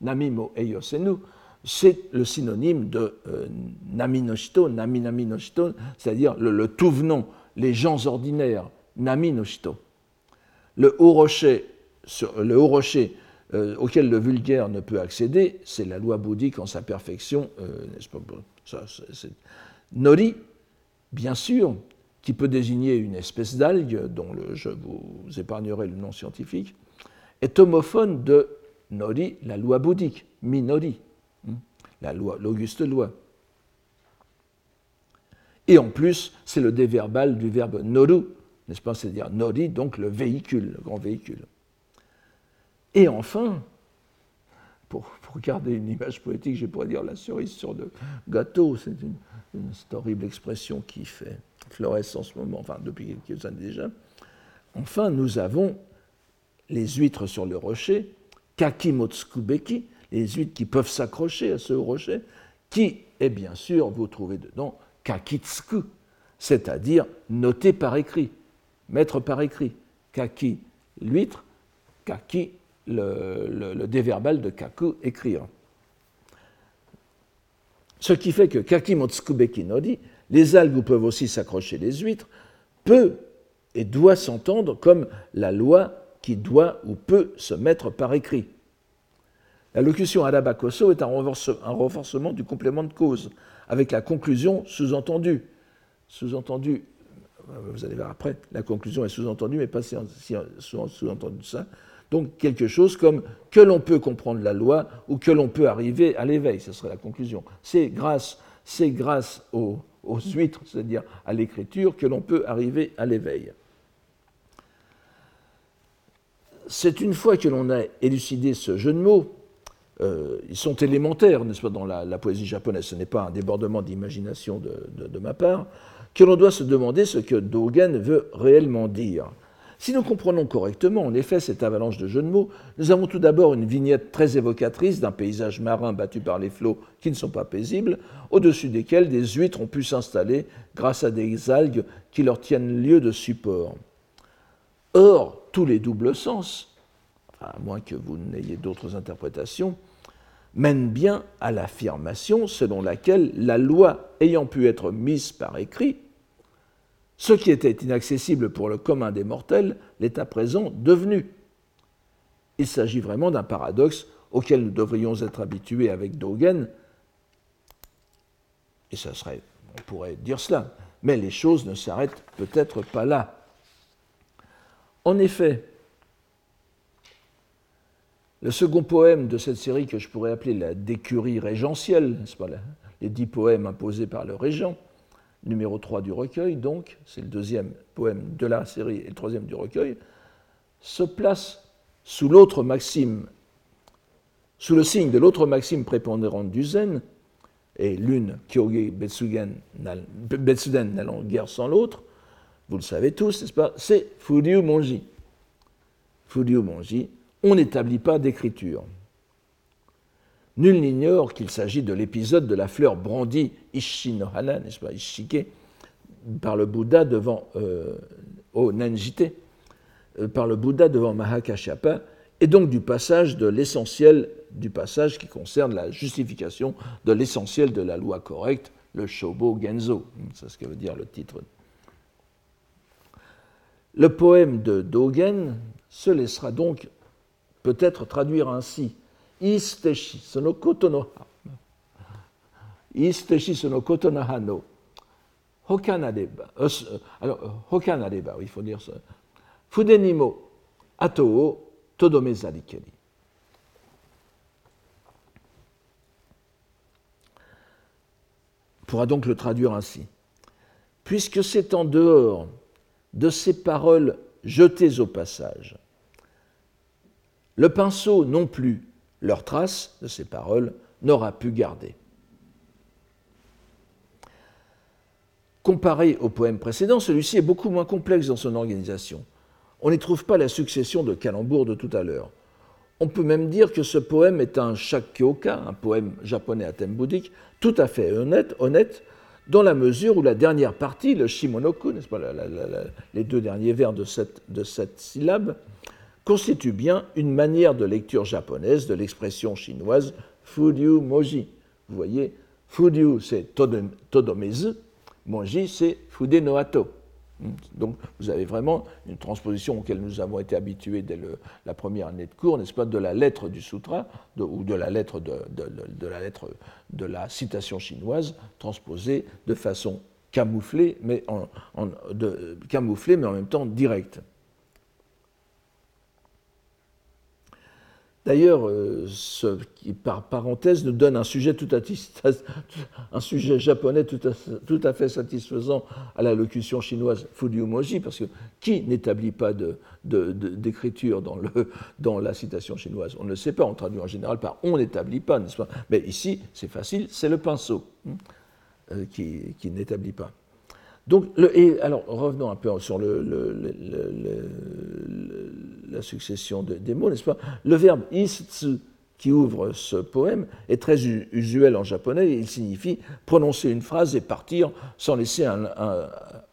namimo eyosenu, c'est le synonyme de euh, nami noshito, nami nami noshito, c'est-à-dire le, tout venant, les gens ordinaires, nami noshito. Le haut rocher, le haut rocher euh, auquel le vulgaire ne peut accéder, c'est la loi bouddhique en sa perfection, euh, n'est-ce pas Nori, bien sûr, qui peut désigner une espèce d'algue, dont je vous épargnerai le nom scientifique, est homophone de Nori, la loi bouddhique, Minori, hein, la loi, l'auguste loi. Et en plus, c'est le déverbal du verbe noru, n'est-ce pas C'est-à-dire nori, donc le véhicule, le grand véhicule. Et enfin, pour, garder une image poétique, je pourrais dire la cerise sur le gâteau, c'est une, horrible expression qui fait florès en ce moment, enfin depuis quelques années déjà. Enfin, nous avons les huîtres sur le rocher, kakimotsukubeki, les huîtres qui peuvent s'accrocher à ce rocher, qui est bien sûr, vous trouvez dedans, kakitsuku, c'est-à-dire noté par écrit, mettre par écrit. Kaki, l'huître, kaki, le, déverbal de kaku, écrire. Ce qui fait que kaki motsukubeki nodi, les algues où peuvent aussi s'accrocher les huîtres, peut et doit s'entendre comme la loi qui doit ou peut se mettre par écrit. La locution arabakoso est un renforcement du complément de cause, avec la conclusion sous-entendue. Sous-entendu, vous allez voir après, la conclusion est sous-entendue, mais pas si sous-entendu ça. Donc quelque chose comme que l'on peut comprendre la loi ou que l'on peut arriver à l'éveil, ce serait la conclusion. C'est grâce, aux, huîtres, c'est-à-dire à, l'écriture, que l'on peut arriver à l'éveil. C'est une fois que l'on a élucidé ce jeu de mots, euh, ils sont élémentaires, n'est-ce pas, dans la, poésie japonaise, ce n'est pas un débordement d'imagination de, ma part, que l'on doit se demander ce que Dogen veut réellement dire. Si nous comprenons correctement, en effet, cette avalanche de jeux de mots, nous avons tout d'abord une vignette très évocatrice d'un paysage marin battu par les flots qui ne sont pas paisibles, au-dessus desquels des huîtres ont pu s'installer grâce à des algues qui leur tiennent lieu de support. Or, tous les doubles sens, à moins que vous n'ayez d'autres interprétations, mènent bien à l'affirmation selon laquelle la loi ayant pu être mise par écrit ce qui était inaccessible pour le commun des mortels l'est à présent devenu. Il s'agit vraiment d'un paradoxe auquel nous devrions être habitués avec Dogen, et ça serait, on pourrait dire cela, mais les choses ne s'arrêtent peut-être pas là. En effet, le second poème de cette série que je pourrais appeler la décurie régentielle, n'est-ce pas, les dix poèmes imposés par le régent, numéro 3 du recueil, donc, c'est le deuxième poème de la série et le troisième du recueil, se place sous l'autre maxime Sous le signe de l'autre maxime prépondérante du zen, et l'une, Kyoge Betsuden n'allant guère sans l'autre, vous le savez tous, n'est-ce pas C'est Furyu Monji. Furyu Monji, on n'établit pas d'écriture. Nul n'ignore qu'il s'agit de l'épisode de la fleur brandie Ishinohana, n'est-ce pas, Ishike, par le Bouddha devant, euh, au Nanjite, euh, par le Bouddha devant Mahakashapa, et donc du passage de l'essentiel, du passage qui concerne la justification de l'essentiel de la loi correcte, le Shobo Genzo. C'est ce que veut dire le titre. Le poème de Dogen se laissera donc peut-être traduire ainsi Isteshi sono koto no. Isteshi sono koto no ha no. Hokanareba. Alors, Hokanareba, il faut dire ça. Fudenimo ato o todome pourra donc le traduire ainsi. Puisque c'est en dehors de ces paroles jetées au passage, le pinceau non plus leur trace de ces paroles n'aura pu garder. Comparé au poème précédent, celui-ci est beaucoup moins complexe dans son organisation. On n'y trouve pas la succession de calembours de tout à l'heure. On peut même dire que ce poème est un shakyoka, un poème japonais à thème bouddhique, tout à fait honnête, honnête dans la mesure où la dernière partie, le shimonoku, n'est-ce pas, les deux derniers vers de cette, de cette syllabe, constitue bien une manière de lecture japonaise de l'expression chinoise Furyu Moji. Vous voyez, Furyu c'est Todomezu, Moji c'est Fude no Ato. Donc vous avez vraiment une transposition auquel nous avons été habitués dès la première année de cours, n'est-ce pas, de la lettre du sutra ou de la lettre de, la lettre de la citation chinoise transposée de façon camouflée, mais camouflée, mais en même temps directe. D'ailleurs, euh, ce qui, par parenthèse, nous donne un sujet, tout à, japonais tout à, fait satisfaisant à la locution chinoise Fudyumoji, parce que qui n'établit pas d'écriture dans, dans, la citation chinoise? On ne le sait pas, on traduit en général par on n'établit pas, n'est-ce pas? Mais ici, c'est facile, c'est le pinceau hein, euh, qui n'établit pas. Donc, et alors revenons un peu sur le, la succession des mots, n'est-ce pas? Le verbe istsu qui ouvre ce poème est très usuel en japonais. Il signifie prononcer une phrase et partir sans laisser un,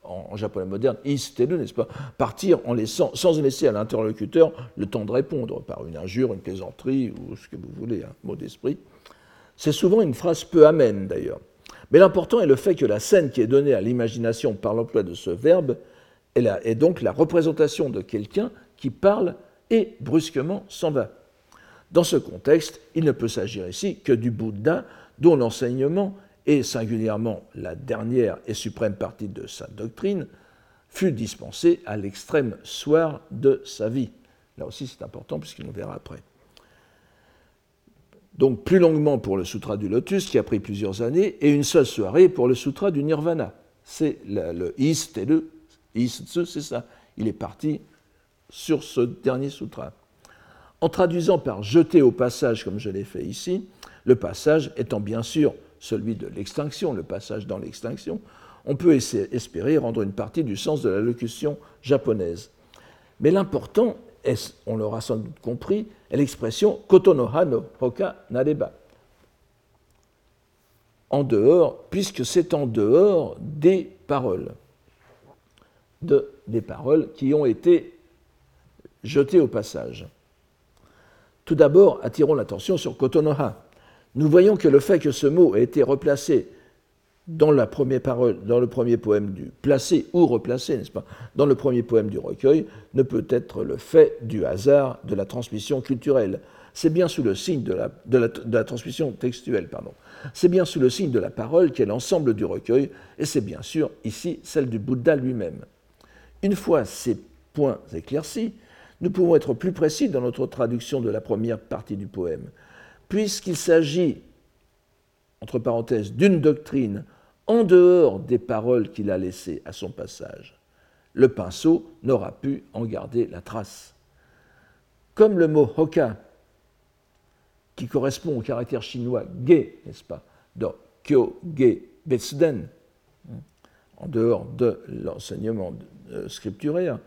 en japonais moderne, isteru, n'est-ce pas? Partir en laissant, sans laisser à l'interlocuteur le temps de répondre par une injure, une plaisanterie ou ce que vous voulez, un mot d'esprit. C'est souvent une phrase peu amène d'ailleurs. Mais l'important est le fait que la scène qui est donnée à l'imagination par l'emploi de ce verbe est, donc la représentation de quelqu'un qui parle et brusquement s'en va. Dans ce contexte, il ne peut s'agir ici que du Bouddha dont l'enseignement, et singulièrement la dernière et suprême partie de sa doctrine, fut dispensé à l'extrême soir de sa vie. Là aussi, c'est important puisqu'il nous verra après donc plus longuement pour le Sutra du Lotus, qui a pris plusieurs années, et une seule soirée pour le Sutra du Nirvana. C'est le, Ist et le Istsu, c'est ça. Il est parti sur ce dernier sutra. En traduisant par jeter au passage, comme je l'ai fait ici, le passage étant bien sûr celui de l'extinction, le passage dans l'extinction, on peut espérer rendre une partie du sens de la locution japonaise. Mais l'important on l'aura sans doute compris, est l'expression kotonoha no hoka nareba. En dehors, puisque c'est en dehors des paroles, de, des paroles qui ont été jetées au passage. Tout d'abord, attirons l'attention sur kotonoha. Nous voyons que le fait que ce mot ait été replacé dans, la première parole, dans le premier poème du placé ou n'est-ce pas, dans le premier poème du recueil, ne peut être le fait du hasard de la transmission culturelle. C'est bien sous le signe de la, de la, transmission textuelle, pardon. C'est bien sous le signe de la parole qu'est l'ensemble du recueil, et c'est bien sûr ici celle du Bouddha lui-même. Une fois ces points éclaircis, nous pouvons être plus précis dans notre traduction de la première partie du poème, puisqu'il s'agit entre parenthèses, d'une doctrine en dehors des paroles qu'il a laissées à son passage, le pinceau n'aura pu en garder la trace. Comme le mot hoka qui correspond au caractère chinois ge, n'est-ce pas, dans kyo, ge, betsuden, en dehors de l'enseignement scripturaire,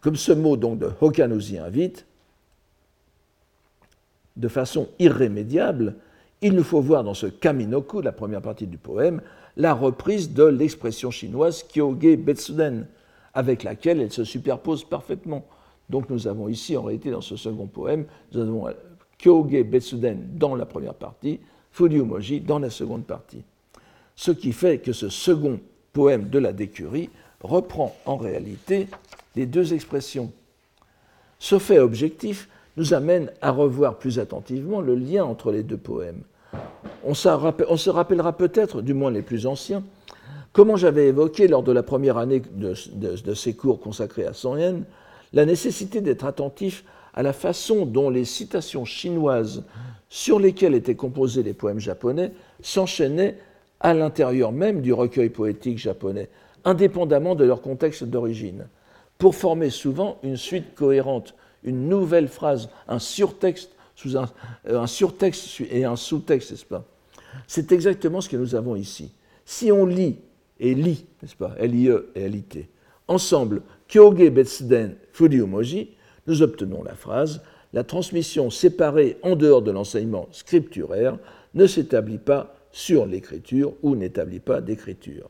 comme ce mot donc de Hoka nous y invite, de façon irrémédiable, il nous faut voir dans ce Kaminoku, la première partie du poème, la reprise de l'expression chinoise Kyoge Betsuden, avec laquelle elle se superpose parfaitement. Donc nous avons ici, en réalité, dans ce second poème, nous avons Kyoge Betsuden dans la première partie, Furyumoji dans la seconde partie. Ce qui fait que ce second poème de la Décurie reprend en réalité les deux expressions. Ce fait objectif nous amène à revoir plus attentivement le lien entre les deux poèmes. On, se rappellera peut-être, du moins les plus anciens, comment j'avais évoqué lors de la première année de, ces cours consacrés à Son Yen, la nécessité d'être attentif à la façon dont les citations chinoises sur lesquelles étaient composés les poèmes japonais s'enchaînaient à l'intérieur même du recueil poétique japonais, indépendamment de leur contexte d'origine, pour former souvent une suite cohérente, une nouvelle phrase, un surtexte euh, et un sous-texte, n'est-ce pas? C'est exactement ce que nous avons ici. Si on lit et lit, n'est-ce pas, L-I-E et L-I-T, ensemble, Kyoge Betsuden Furyumoji, nous obtenons la phrase La transmission séparée en dehors de l'enseignement scripturaire ne s'établit pas sur l'écriture ou n'établit pas d'écriture.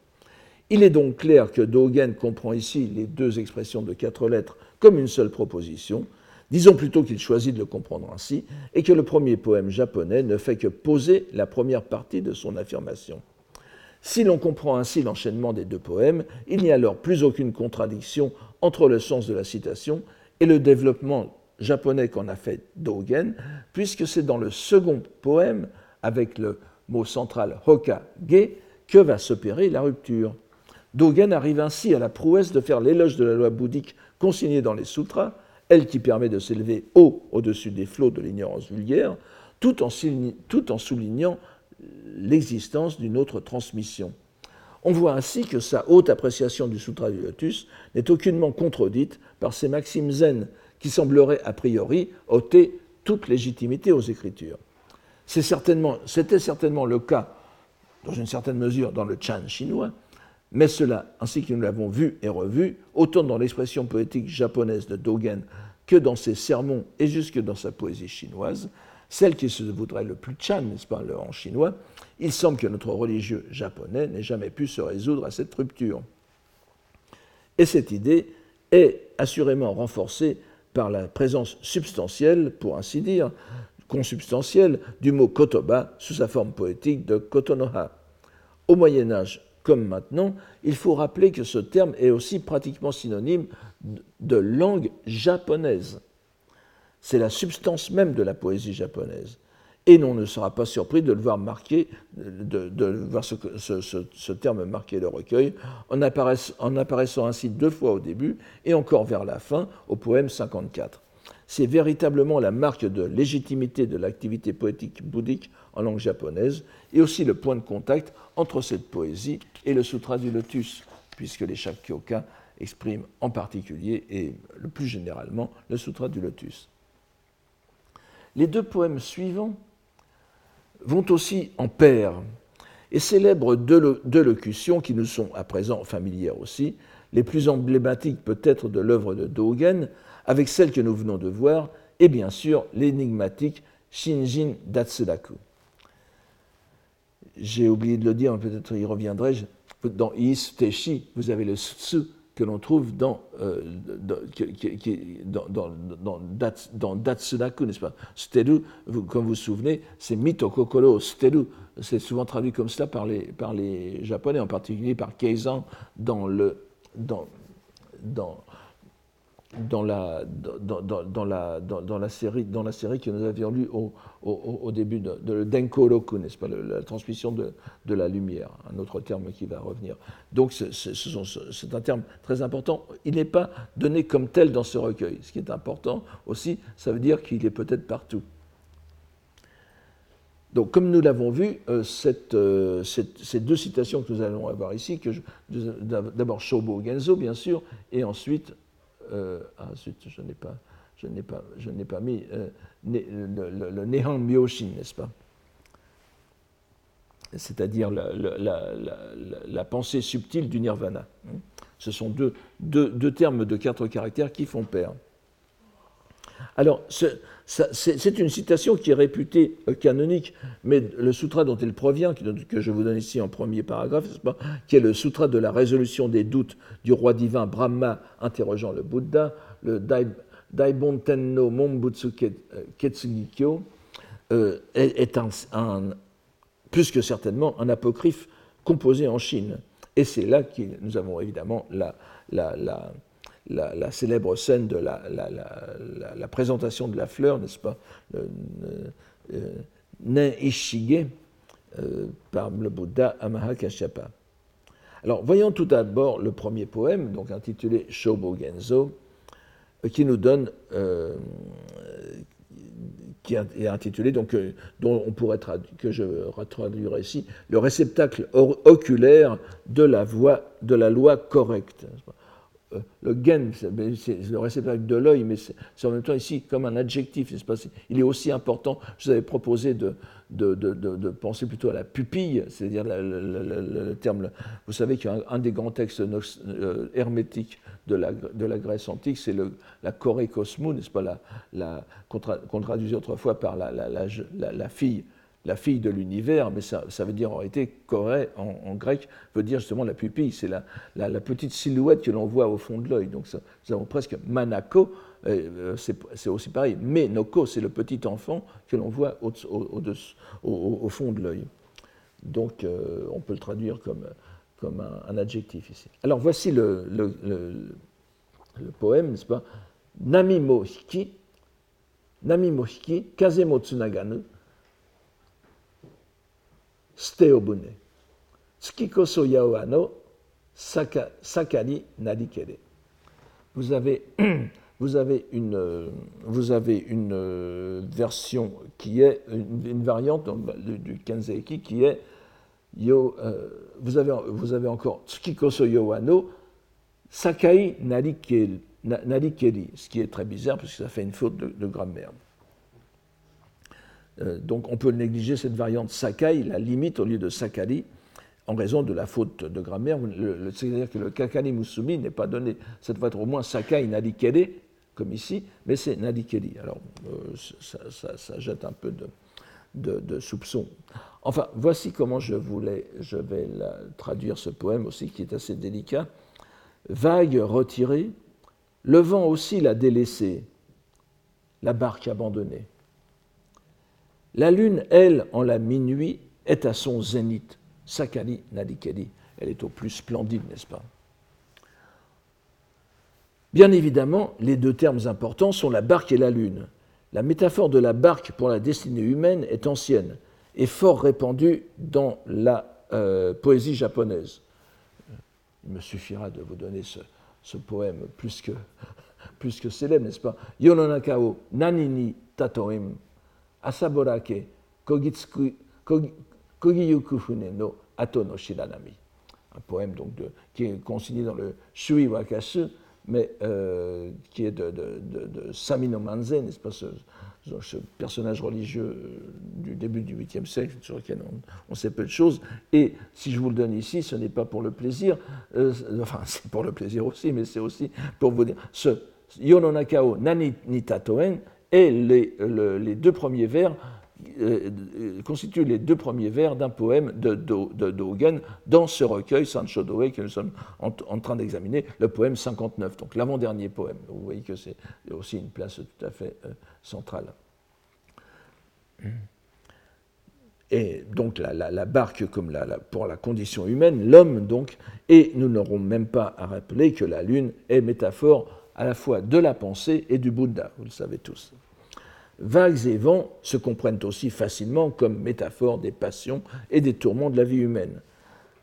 Il est donc clair que Dogen comprend ici les deux expressions de quatre lettres comme une seule proposition, Disons plutôt qu'il choisit de le comprendre ainsi, et que le premier poème japonais ne fait que poser la première partie de son affirmation. Si l'on comprend ainsi l'enchaînement des deux poèmes, il n'y a alors plus aucune contradiction entre le sens de la citation et le développement japonais qu'en a fait Dogen, puisque c'est dans le second poème, avec le mot central Hoka-ge, que va s'opérer la rupture. Dogen arrive ainsi à la prouesse de faire l'éloge de la loi bouddhique consignée dans les sutras, elle qui permet de s'élever haut au-dessus des flots de l'ignorance vulgaire, tout en, soulignant l'existence d'une autre transmission. On voit ainsi que sa haute appréciation du Sutra du Lotus n'est aucunement contredite par ces maximes zen qui sembleraient a priori ôter toute légitimité aux Écritures. C'était certainement le cas, dans une certaine mesure, dans le Chan chinois, mais cela, ainsi que nous l'avons vu et revu, autant dans l'expression poétique japonaise de Dogen que dans ses sermons et jusque dans sa poésie chinoise, celle qui se voudrait le plus chan, n'est-ce pas, en chinois, il semble que notre religieux japonais n'ait jamais pu se résoudre à cette rupture. Et cette idée est assurément renforcée par la présence substantielle, pour ainsi dire, consubstantielle, du mot kotoba sous sa forme poétique de kotonoha. Au Moyen Âge, comme maintenant, il faut rappeler que ce terme est aussi pratiquement synonyme de langue japonaise. C'est la substance même de la poésie japonaise. Et on ne sera pas surpris de le voir marquer, de, ce, terme marquer le recueil, en, en apparaissant ainsi deux fois au début et encore vers la fin, au poème 54 c'est véritablement la marque de légitimité de l'activité poétique bouddhique en langue japonaise et aussi le point de contact entre cette poésie et le Sutra du Lotus, puisque les Shakyoka expriment en particulier et le plus généralement le Sutra du Lotus. Les deux poèmes suivants vont aussi en paire et célèbrent deux, deux locutions qui nous sont à présent familières aussi, les plus emblématiques peut-être de l'œuvre de Dogen, avec celle que nous venons de voir, et bien sûr l'énigmatique Shinjin Datsuraku. J'ai oublié de le dire, peut-être y reviendrai. Dans Is Teshi, vous avez le Tsu que l'on trouve dans, euh, dans, Datsuraku, n'est-ce pas? Steru, comme vous vous souvenez, c'est Mitokokoro Steru. C'est souvent traduit comme cela par les, par les Japonais, en particulier par Keizan dans le. Dans, dans, dans la, dans, dans, la, dans, la, série, dans la série que nous avions lue au, au, début de, de Denko Roku, n'est-ce pas, la transmission de, de, la lumière, un autre terme qui va revenir. Donc c'est un terme très important. Il n'est pas donné comme tel dans ce recueil. Ce qui est important aussi, ça veut dire qu'il est peut-être partout. Donc, comme nous l'avons vu, euh, euh, ces deux citations que nous allons avoir ici, d'abord Shobo Genzo, bien sûr, et ensuite euh, ah, je n'ai pas, je n'ai pas, pas, mis le, le, le Nehan Myoshin, n'est-ce pas? C'est-à-dire la, pensée subtile du nirvana. Ce sont deux, deux, deux termes de quatre caractères qui font pair. Alors, c'est une citation qui est réputée euh, canonique, mais le sutra dont elle provient, que je vous donne ici en premier paragraphe, qui est le sutra de la résolution des doutes du roi divin Brahma interrogeant le Bouddha, le Daibon Tenno Mombutsu euh, Ketsugikyo, euh, est, plus que certainement un apocryphe composé en Chine. Et c'est là que nous avons évidemment la la, célèbre scène de la, présentation de la fleur, n'est-ce pas, le, euh, Ishige, euh, par le Bouddha Amahakashapa. Alors, voyons tout d'abord le premier poème, donc intitulé Shobo Genzo, euh, qui nous donne, qui est intitulé, donc, dont on pourrait que je traduirai ici, le réceptacle oculaire de la loi correcte. Euh, le gen, c'est le réceptacle de l'œil, mais c'est en même temps ici comme un adjectif. Il est aussi important. Je vous avais proposé de, penser plutôt à la pupille, c'est-à-dire le, terme. Vous savez qu'un des grands textes euh, hermétiques de la, la Grèce antique, c'est la Corée Cosmou, n'est-ce pas, la, qu'on traduisait autrefois par la, la fille la fille de l'univers, mais ça, veut dire en réalité, Corée en, grec veut dire justement la pupille, c'est la, petite silhouette que l'on voit au fond de l'œil. Donc nous avons presque Manako, euh, c'est aussi pareil, mais Noko, c'est le petit enfant que l'on voit au, fond de l'œil. Donc euh, on peut le traduire comme, comme un, adjectif ici. Alors voici le, poème, n'est-ce pas? Nami Moshiki, Nami Moshiki, Kazemo Tsunaganu, steobune. Tsukikoso yaoa no sakari narikere. Vous avez, vous avez une, vous avez une euh, version qui est une, variante du, Kenzeiki qui est yo, euh, vous, avez, vous avez encore Tsukikoso yaoa no sakai narikeri, ce qui est très bizarre parce que ça fait une faute de grammaire. Euh, donc on peut négliger cette variante Sakai, la limite au lieu de Sakari, en raison de la faute de grammaire. C'est-à-dire que le Kakani Musumi n'est pas donné. Ça devrait être au moins Sakai Nadikere, comme ici, mais c'est Nadikeri. Alors euh, ça, jette un peu de, soupçon. Enfin, voici comment je, voulais, je vais traduire ce poème aussi, qui est assez délicat. Vague retirée, le vent aussi l'a délaissé, la barque abandonnée. La lune, elle, en la minuit, est à son zénith. Sakali Nadikali, elle est au plus splendide, n'est-ce pas? Bien évidemment, les deux termes importants sont la barque et la lune. La métaphore de la barque pour la destinée humaine est ancienne et fort répandue dans la euh, poésie japonaise. Il me suffira de vous donner ce, poème plus que, plus que célèbre, n'est-ce pas? Yononakao nanini tatoim Asaborake Kogiyuku Fune no Ato no Shiranami. Un poème donc qui est consigné dans le Shui Wakasu, mais euh, qui est de, de, de, Samino Manze, n'est-ce pas, ce, personnage religieux du début du 8e siècle, sur lequel on, sait peu de choses. Et si je vous le donne ici, ce n'est pas pour le plaisir, euh, enfin, c'est pour le plaisir aussi, mais c'est aussi pour vous dire ce Yononakao Nani Nitatoen et les, deux premiers vers euh, euh, constituent les deux premiers vers d'un poème de, de, Dogen dans ce recueil Sancho Doe que nous sommes en, train d'examiner, le poème 59, donc l'avant-dernier poème. Vous voyez que c'est aussi une place tout à fait euh, centrale. Et donc la, barque comme pour la condition humaine, l'homme donc, et nous n'aurons même pas à rappeler que la lune est métaphore à la fois de la pensée et du Bouddha, vous le savez tous. Vagues et vents se comprennent aussi facilement comme métaphore des passions et des tourments de la vie humaine.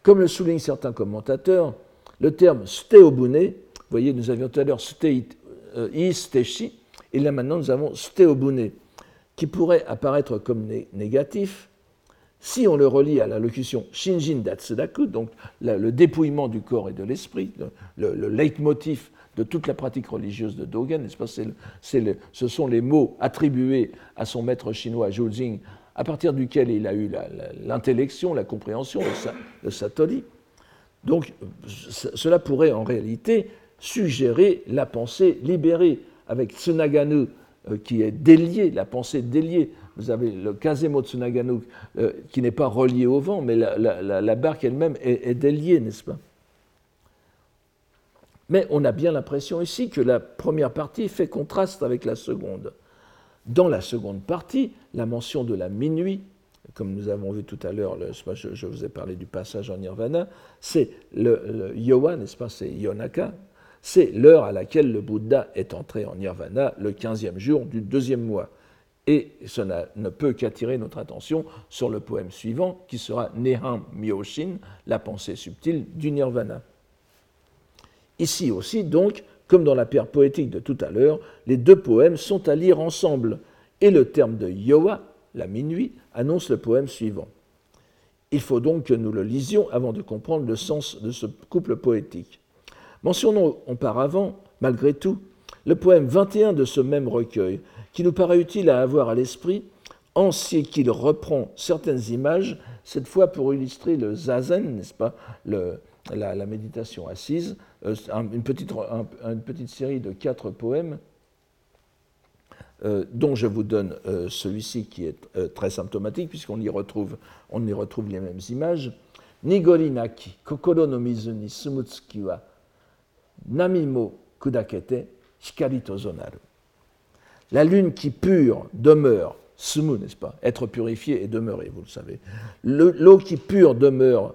Comme le soulignent certains commentateurs, le terme steobune, vous voyez, nous avions tout à l'heure euh, steshi, et là maintenant nous avons steobune, qui pourrait apparaître comme négatif si on le relie à la locution shinjin datsudaku, donc le dépouillement du corps et de l'esprit, le, le leitmotiv de toute la pratique religieuse de Dogen, n'est-ce pas? Ce sont les mots attribués à son maître chinois Zhou Jing, à partir duquel il a eu l'intellection, la, compréhension, de sa Donc cela pourrait en réalité suggérer la pensée libérée, avec Tsunaganu euh, qui est délié, la pensée déliée. Vous avez le Kazemo Tsunaganu euh, qui n'est pas relié au vent, mais la, barque elle-même est déliée, n'est-ce pas? Mais on a bien l'impression ici que la première partie fait contraste avec la seconde. Dans la seconde partie, la mention de la minuit, comme nous avons vu tout à l'heure, je, vous ai parlé du passage en nirvana, c'est le, le n'est-ce pas, c'est yonaka, c'est l'heure à laquelle le Bouddha est entré en nirvana, le quinzième jour du deuxième mois. Et cela ne peut qu'attirer notre attention sur le poème suivant, qui sera Neham Myoshin, la pensée subtile du nirvana. Ici aussi, donc, comme dans la pierre poétique de tout à l'heure, les deux poèmes sont à lire ensemble, et le terme de Yoa, la minuit, annonce le poème suivant. Il faut donc que nous le lisions avant de comprendre le sens de ce couple poétique. Mentionnons auparavant, malgré tout, le poème 21 de ce même recueil, qui nous paraît utile à avoir à l'esprit, en ce qu'il reprend certaines images, cette fois pour illustrer le zazen, n'est-ce pas, la, méditation assise, euh, une, petite, série de quatre poèmes, euh, dont je vous donne euh, celui-ci qui est très symptomatique, puisqu'on y, retrouve, les mêmes images. Nigorinaki, kokoro no mizu ni sumutsuki wa Namimo kudakete shikarito zonaru. La lune qui pure demeure, sumu, n'est-ce pas? Être purifié et demeurer, vous le savez. L'eau qui pure demeure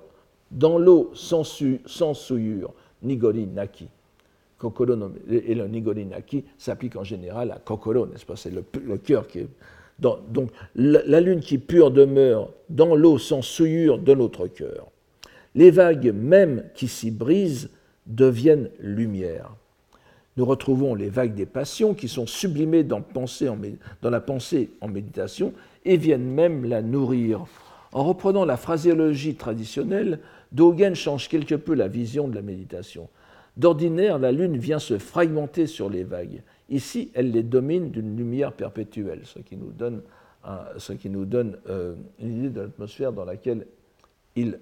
dans l'eau sans, souillure, nigori naki. Kokoro et le nigori naki s'applique en général à kokoro, n'est-ce pas? C'est le, cœur qui est. donc la, lune qui pure demeure dans l'eau sans souillure de notre cœur. Les vagues même qui s'y brisent deviennent lumière. Nous retrouvons les vagues des passions qui sont sublimées dans, la pensée en méditation et viennent même la nourrir. En reprenant la phraséologie traditionnelle, Dogen change quelque peu la vision de la méditation. D'ordinaire, la lune vient se fragmenter sur les vagues. Ici, elle les domine d'une lumière perpétuelle, ce qui nous donne, euh, une idée de l'atmosphère dans laquelle il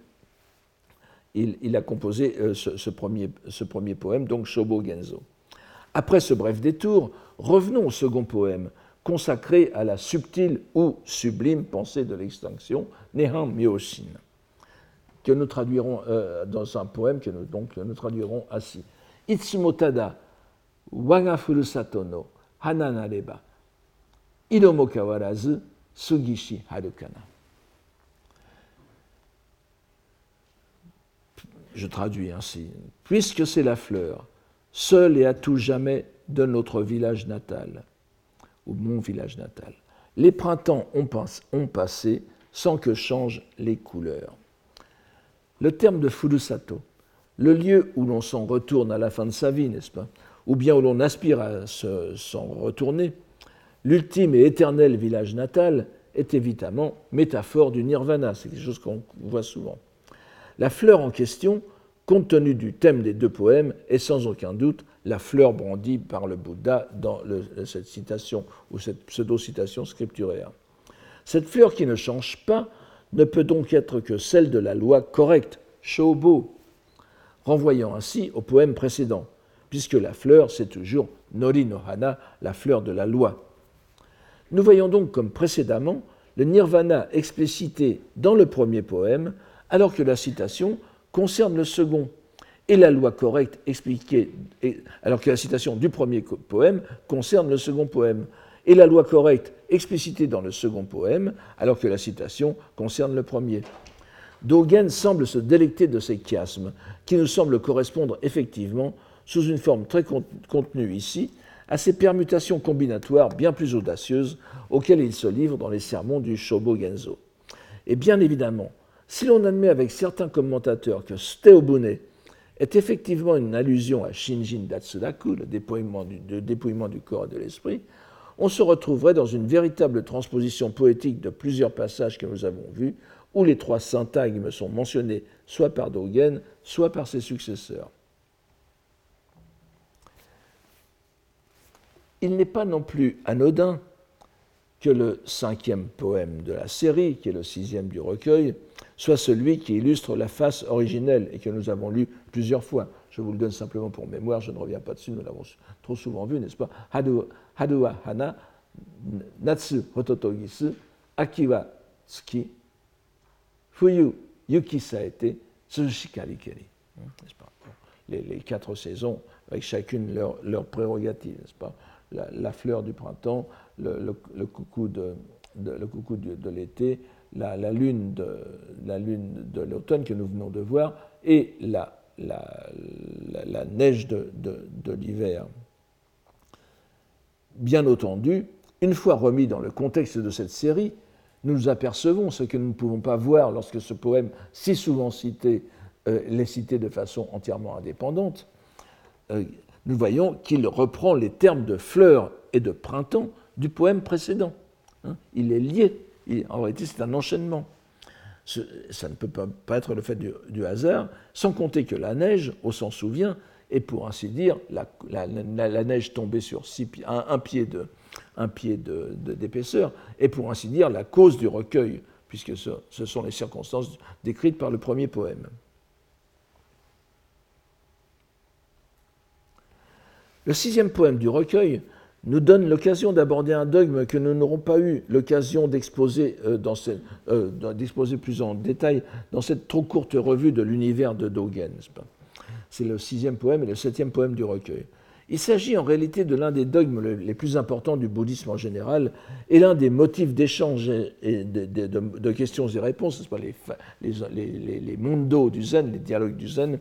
a composé euh, ce, premier, ce, poème, donc Shobo Genzo. Après ce bref détour, revenons au second poème, consacré à la subtile ou sublime pensée de l'extinction, Nehan Myoshin, que nous traduirons euh, dans un poème que nous, donc, nous traduirons ainsi. Itsumotada waga furusato no hana nareba, iromo kawarazu sugishi harukana. je traduis ainsi, puisque c'est la fleur, seule et à tout jamais de notre village natal, ou mon village natal. Les printemps ont, passé sans que changent les couleurs. Le terme de Furusato, le lieu où l'on s'en retourne à la fin de sa vie, n'est-ce pas Ou bien où l'on aspire à s'en retourner, l'ultime et éternel village natal est évidemment métaphore du nirvana, c'est quelque chose qu'on voit souvent. La fleur en question, compte tenu du thème des deux poèmes, est sans aucun doute la fleur brandie par le Bouddha dans cette citation ou cette pseudo-citation scripturaire. Cette fleur qui ne change pas ne peut donc être que celle de la loi correcte, shobo, renvoyant ainsi au poème précédent, puisque la fleur, c'est toujours Nori no Hana, la fleur de la loi. Nous voyons donc comme précédemment le nirvana explicité dans le premier poème alors que la citation concerne le second. Et la loi correcte expliquée, alors que la citation du premier poème concerne le second poème. Et la loi correcte explicitée dans le second poème, alors que la citation concerne le premier. Dogen semble se délecter de ces chiasmes, qui nous semblent correspondre effectivement, sous une forme très contenue ici, à ces permutations combinatoires bien plus audacieuses auxquelles il se livre dans les sermons du Shobo Genzo. Et bien évidemment, si l'on admet avec certains commentateurs que Steobune est effectivement une allusion à Shinjin Datsudaku, le dépouillement du corps et de l'esprit, on se retrouverait dans une véritable transposition poétique de plusieurs passages que nous avons vus, où les trois syntagmes sont mentionnés soit par Dogen, soit par ses successeurs. il n'est pas non plus anodin que le cinquième poème de la série, qui est le sixième du recueil, soit celui qui illustre la face originelle et que nous avons lu plusieurs fois. Je vous le donne simplement pour mémoire, je ne reviens pas dessus, nous l'avons trop souvent vu, n'est-ce pas? Haduwa Hana, Natsu Hototogisu, Akiwa Tsuki, Fuyu Yuki Saete, Tsushikari Keri. Les, les, quatre saisons, avec chacune leur, leur prérogative, n'est-ce pas? La, fleur du printemps, le, coucou de, le coucou de, l'été, la, lune de, la lune de l'automne que nous venons de voir, et la, la neige de, l'hiver. Bien entendu, une fois remis dans le contexte de cette série, nous apercevons ce que nous ne pouvons pas voir lorsque ce poème, si souvent cité, euh, l'est cité de façon entièrement indépendante. Euh, nous voyons qu'il reprend les termes de fleurs et de printemps du poème précédent. Hein. il est lié. en réalité, c'est un enchaînement. ça ne peut pas, être le fait du, hasard, sans compter que la neige, on s'en souvient, est pour ainsi dire la, neige tombée sur un, pied de, d'épaisseur, est pour ainsi dire la cause du recueil, puisque ce, ce sont les circonstances décrites par le premier poème. Le sixième poème du recueil nous donne l'occasion d'aborder un dogme que nous n'aurons pas eu l'occasion d'exposer euh, euh, plus en détail dans cette trop courte revue de l'univers de Dogen. C'est le sixième poème et le septième poème du recueil. Il s'agit en réalité de l'un des dogmes les plus importants du bouddhisme en général et l'un des motifs d'échange et de, questions et réponses, pas, les, les, les, mondos du zen, les dialogues du zen,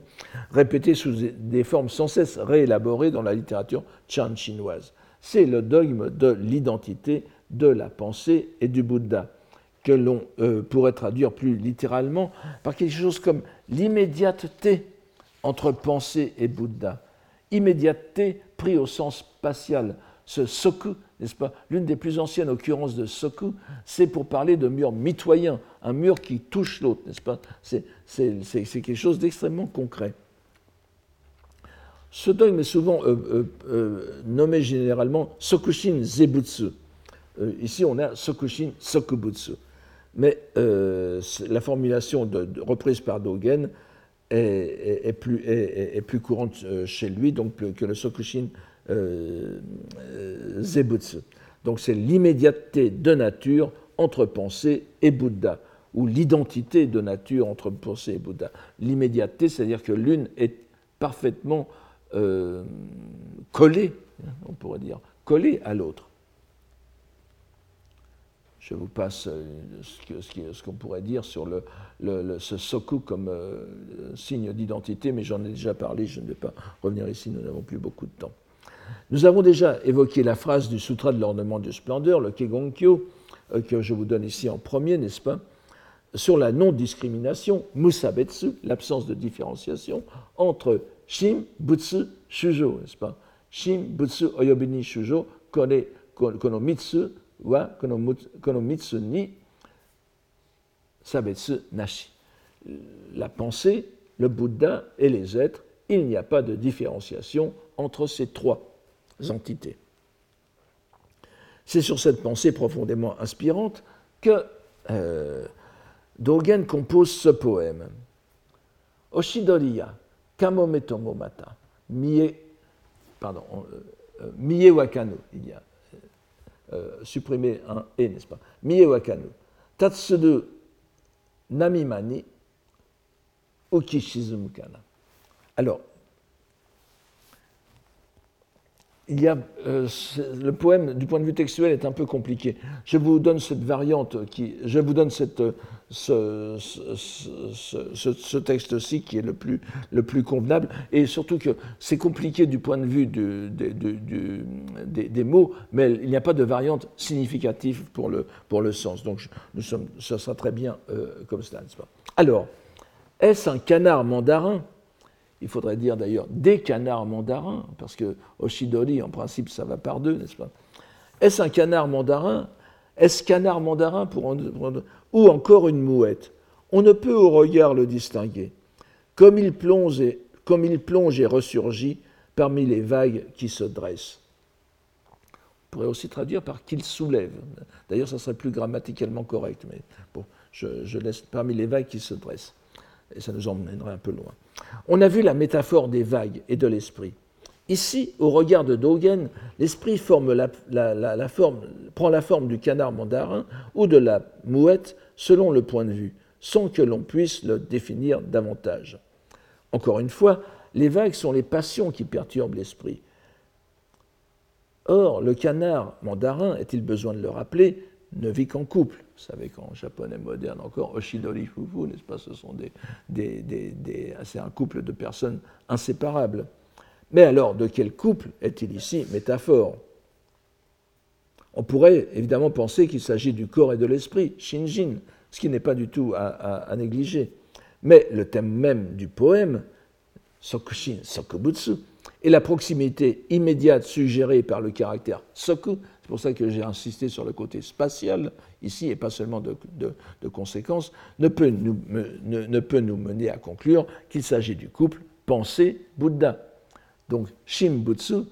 répétés sous des formes sans cesse réélaborées dans la littérature chan chinoise. C'est le dogme de l'identité, de la pensée et du Bouddha, que l'on euh, pourrait traduire plus littéralement par quelque chose comme l'immédiateté entre pensée et Bouddha immédiateté pris au sens spatial. Ce soku, n'est-ce pas L'une des plus anciennes occurrences de soku, c'est pour parler de mur mitoyen, un mur qui touche l'autre, n'est-ce pas? C'est quelque chose d'extrêmement concret. Ce dogme est souvent euh, euh, euh, nommé généralement Sokushin Zebutsu. ici, on a Sokushin Sokubutsu. Mais la formulation reprise par Dogen est, plus, courante euh, chez lui donc, que le Sokushin euh, euh, Zebutsu. Donc c'est l'immédiateté de nature entre pensée et Bouddha, ou l'identité de nature entre pensée et Bouddha. L'immédiateté, c'est-à-dire que l'une est parfaitement collée, on pourrait dire, collée à l'autre. Je vous passe euh, ce qu'on pourrait dire sur le, ce soku comme euh, signe d'identité, mais j'en ai déjà parlé, je ne vais pas revenir ici, nous n'avons plus beaucoup de temps. Nous avons déjà évoqué la phrase du Sutra de l'ornement de splendeur, le Kegonkyo, euh, que je vous donne ici en premier, n'est-ce pas? Sur la non-discrimination, Musabetsu, l'absence de différenciation entre Shim, Butsu, Shujo, n'est-ce pas? Shim, Butsu, Oyobini, Shujo, Konomitsu, wa konomitsu ni sabetsu nashi. La pensée, le Bouddha et les êtres, il n'y a pas de différenciation entre ces trois entités. C'est sur cette pensée profondément inspirante que euh, Dogen compose ce poème. Oshidoriya, Kamometongo Mata, Mie, pardon, euh, euh, Mie Wakano, il y a supprimer un et, n'est-ce pas? Mie wakanu. Tatsudu namimani ukishizumukana. Alors, il y a, euh, le poème, du point de vue textuel, est un peu compliqué. Je vous donne cette variante, qui, je vous donne ce, texte-ci qui est le plus, le plus convenable, et surtout que c'est compliqué du point de vue du, des, mots, mais il n'y a pas de variante significative pour le, pour le sens. Donc nous sommes, ça sera très bien euh, comme cela, n'est-ce pas? Alors, est-ce un canard mandarin? Il faudrait dire d'ailleurs des canards mandarins, parce que Oshidori, en principe, ça va par deux, n'est-ce pas? Est-ce un canard mandarin? Est-ce canard mandarin ou encore une mouette? On ne peut au regard le distinguer. Comme il plonge et, ressurgit parmi les vagues qui se dressent. pourrait aussi traduire par qu'il soulève. D'ailleurs, ça serait plus grammaticalement correct, mais je, laisse parmi les vagues qui se dressent. Et ça nous emmènerait un peu loin. On a vu la métaphore des vagues et de l'esprit. Ici, au regard de Dogen, l'esprit prend la forme du canard mandarin ou de la mouette selon le point de vue, sans que l'on puisse le définir davantage. Encore une fois, les vagues sont les passions qui perturbent l'esprit. Or, le canard mandarin, est-il besoin de le rappeler, ne vit qu'en couple. Vous savez qu'en japonais moderne encore, Oshidori Fufu, n'est-ce pas, ce sont des, c'est un couple de personnes inséparables. Mais alors, de quel couple est-il ici métaphore? On pourrait évidemment penser qu'il s'agit du corps et de l'esprit, Shinjin, ce qui n'est pas du tout à, négliger. Mais le thème même du poème, Sokushin Sokubutsu, et la proximité immédiate suggérée par le caractère soku, c'est pour ça que j'ai insisté sur le côté spatial ici, et pas seulement de, conséquences, ne peut, nous, ne, peut nous mener à conclure qu'il s'agit du couple pensée-Bouddha. Donc, Shimbutsu,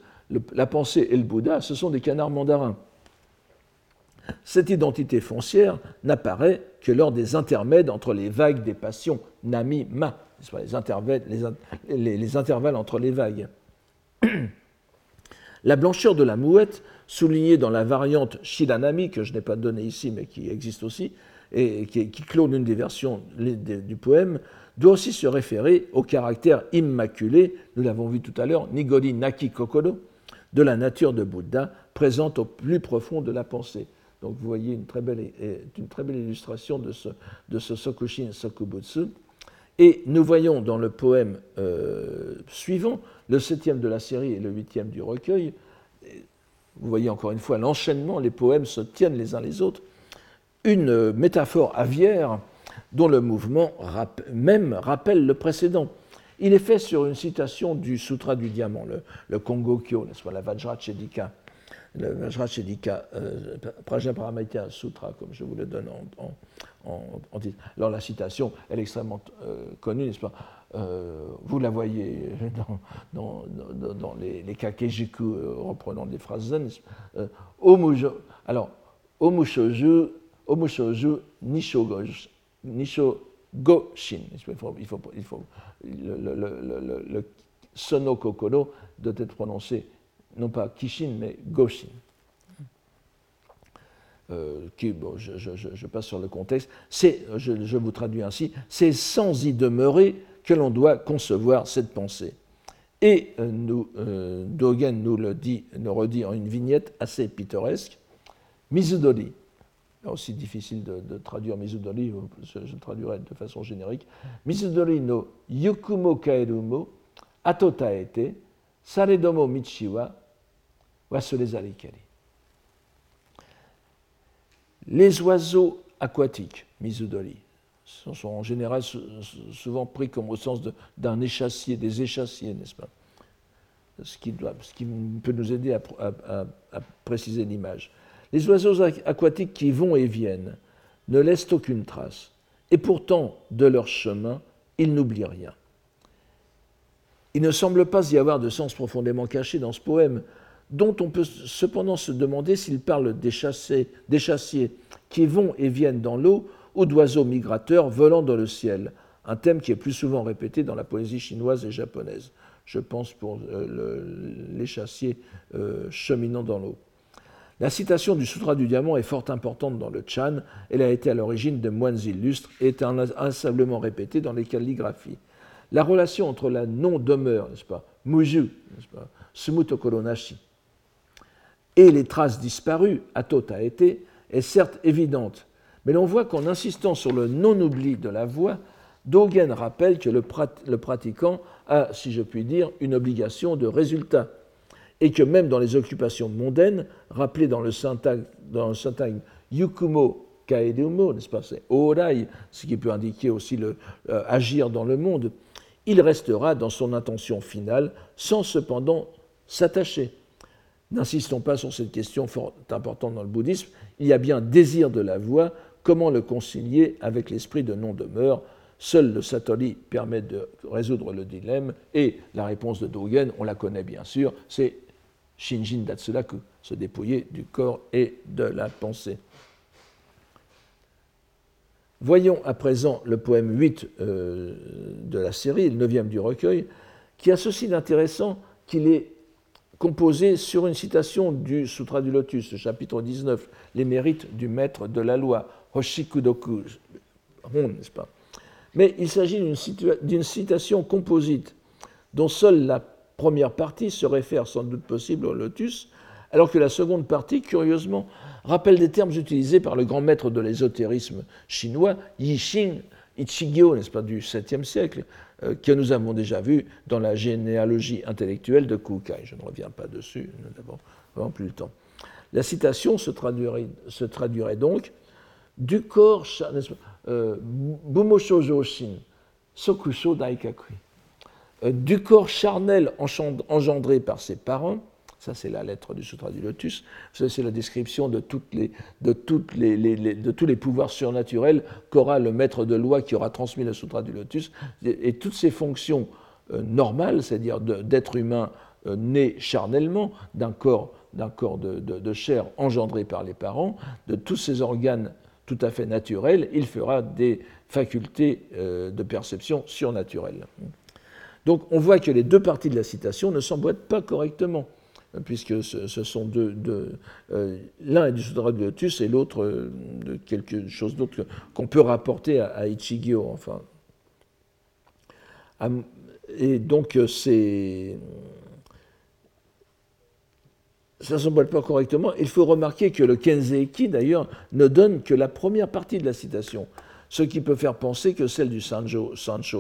la pensée et le Bouddha, ce sont des canards mandarins. Cette identité foncière n'apparaît que lors des intermèdes entre les vagues des passions nami-ma, les intervalles, les intervalles entre les vagues. La blancheur de la mouette, soulignée dans la variante Shiranami, que je n'ai pas donnée ici, mais qui existe aussi, et qui, clôt l'une des versions du poème, doit aussi se référer au caractère immaculé, nous l'avons vu tout à l'heure, Nigori Naki Kokoro, de la nature de Bouddha, présente au plus profond de la pensée. Donc vous voyez une très belle, une très belle illustration de ce, de ce Sokushin Sokubutsu. Et nous voyons dans le poème euh, suivant, le septième de la série et le huitième du recueil, vous voyez encore une fois l'enchaînement, les poèmes se tiennent les uns les autres, une métaphore aviaire dont le mouvement même rappelle le précédent. Il est fait sur une citation du Sutra du Diamant, le, le Kongokyo, n'est-ce pas, la Vajrachedika le Vajrachedika, euh, Sutra, comme je vous le donne en, en, titre. Alors la citation, elle est extrêmement euh, connue, n'est-ce pas euh, Vous la voyez dans, les, les kakejiku euh, reprenant des phrases zen. alors, Omushoju, Omushoju Nishogoshin. Il faut, le, le, le, sono doit être prononcé non pas Kishin, mais Goshin. Euh, qui, bon, je, passe sur le contexte, c'est, je, vous traduis ainsi, c'est sans y demeurer que l'on doit concevoir cette pensée. Et euh, euh, Dogen nous le dit, nous redit en une vignette assez pittoresque, Mizudori, aussi difficile de, traduire Mizudori, je, je, traduirai de façon générique, Mizudori no yukumo kaerumo atotaete saredomo michiwa les oiseaux aquatiques, Mizudoli, sont en général souvent pris comme au sens d'un échassier, des échassiers, n'est-ce pas? Ce qui, peut nous aider à, préciser l'image. Les oiseaux aquatiques qui vont et viennent ne laissent aucune trace, et pourtant, de leur chemin, ils n'oublient rien. Il ne semble pas y avoir de sens profondément caché dans ce poème, dont on peut cependant se demander s'il parle des, chassiers qui vont et viennent dans l'eau ou d'oiseaux migrateurs volant dans le ciel, un thème qui est plus souvent répété dans la poésie chinoise et japonaise. Je pense pour euh, les chassiers euh, cheminant dans l'eau. La citation du Sutra du Diamant est fort importante dans le Chan. Elle a été à l'origine de moines illustres et est inlassablement répétée dans les calligraphies. La relation entre la non-demeure, n'est-ce pas, muju, n'est-ce pas, sumutokoronashi, et les traces disparues, à a été, est certes évidente, mais l'on voit qu'en insistant sur le non-oubli de la voix, Dogen rappelle que le, pratiquant a, si je puis dire, une obligation de résultat, et que même dans les occupations mondaines, rappelées dans le syntagme, yukumo kaedumo, n'est-ce pas, c'est orai, ce qui peut indiquer aussi euh, agir dans le monde, il restera dans son intention finale sans cependant s'attacher. N'insistons pas sur cette question fort importante dans le bouddhisme. Il y a bien désir de la voix. Comment le concilier avec l'esprit de non-demeure Seul le Satori permet de résoudre le dilemme. Et la réponse de Dogen, on la connaît bien sûr, c'est Shinjin Datsuraku, se dépouiller du corps et de la pensée. Voyons à présent le poème 8 euh, de la série, le neuvième du recueil, qui a ceci d'intéressant qu'il est composé sur une citation du Sutra du Lotus, chapitre 19, Les mérites du maître de la loi, Hoshikudoku, n'est-ce pas? Mais il s'agit d'une citation composite dont seule la première partie se réfère sans doute possible au Lotus, alors que la seconde partie, curieusement, rappelle des termes utilisés par le grand maître de l'ésotérisme chinois, Yixing Ichigyo, n'est-ce pas, du 7e siècle, euh, que nous avons déjà vu dans la généalogie intellectuelle de Kukai. Je ne reviens pas dessus, nous n'avons vraiment plus le temps. La citation se traduirait donc du corps, euh, euh, du corps charnel engendré par ses parents, ça c'est la lettre du Sutra du Lotus, c'est la description de, tous les pouvoirs surnaturels qu'aura le maître de loi qui aura transmis le Sutra du Lotus, et, toutes ces fonctions euh, normales, c'est-à-dire d'être humain euh, né charnellement, d'un corps, corps de, de, chair engendré par les parents, de tous ces organes tout à fait naturels, il fera des facultés de perception surnaturelles. Donc on voit que les deux parties de la citation ne s'emboîtent pas correctement, puisque ce, sont deux. Euh, l'un est du Sutra du Lotus et l'autre euh, de quelque chose d'autre qu'on peut rapporter à, Ichigyo. Enfin. Et donc euh, c'est. Ça ne s'emboîte pas correctement. Il faut remarquer que le Kenzeki, d'ailleurs, ne donne que la première partie de la citation ce qui peut faire penser que celle du Sancho,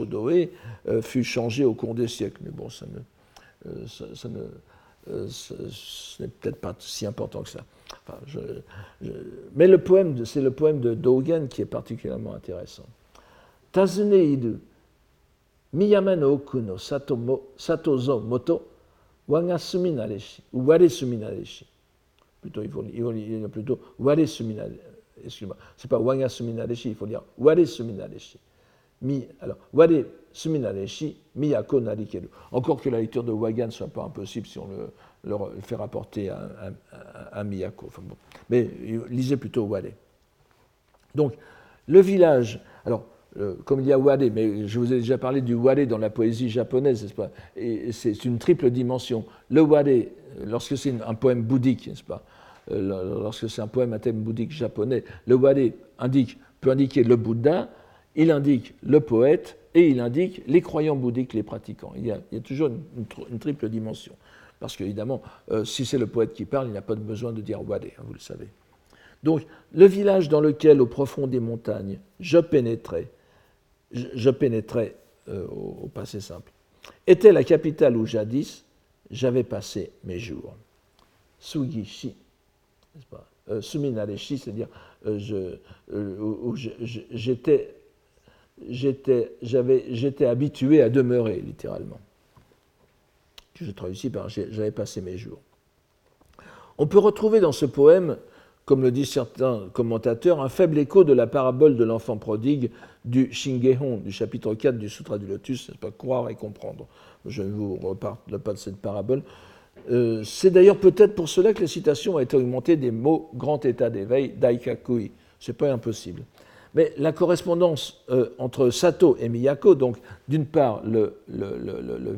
Doe euh, fut changée au cours des siècles. Mais bon, ça euh, euh, ce n'est peut-être pas si important que ça. mais le poème, c'est le poème de Dogen qui est particulièrement intéressant. Tazuneidu, Miyama no oku no satozo moto, wanga suminareshi, ou ware suminareshi. Plutôt, il faut, lire plutôt ware suminareshi excuse-moi, c'est pas Wanga Suminareshi, il faut dire Ware Suminareshi. Mi, alors, Ware Suminareshi, Miyako Narikeru. Encore que la lecture de Wagan ne soit pas impossible si on le, fait rapporter à, Miyako. Enfin, bon. Mais lisez plutôt Ware. Donc, le village, alors, euh, comme il y a Ware, mais je vous ai déjà parlé du Ware dans la poésie japonaise, n'est-ce pas? Et c'est une triple dimension. Le Ware, lorsque c'est un poème bouddhique, n'est-ce pas? Euh, lorsque c'est un poème à thème bouddhique japonais, le wade indique, peut indiquer le Bouddha, il indique le poète et il indique les croyants bouddhiques, les pratiquants. Il y a, toujours une, triple dimension. Parce qu'évidemment, euh, si c'est le poète qui parle, il n'y a pas besoin de dire wade, hein, vous le savez. Donc, le village dans lequel, au profond des montagnes, je pénétrais, je, pénétrais euh, au passé simple, était la capitale où jadis j'avais passé mes jours. Sugishi euh, Suminareshi, c'est-à-dire euh, euh, j'étais j'étais habitué à demeurer, littéralement. Je traduis par j'avais passé mes jours. On peut retrouver dans ce poème, comme le disent certains commentateurs, un faible écho de la parabole de l'enfant prodigue du Shingehon, du chapitre 4 du Sutra du Lotus, c'est pas croire et comprendre. Je ne vous reparle pas de cette parabole. Euh, c'est d'ailleurs peut-être pour cela que la citation a été augmentée des mots grand état d'éveil, daikakui. C'est pas impossible. Mais la correspondance euh, entre Sato et Miyako, donc d'une part le,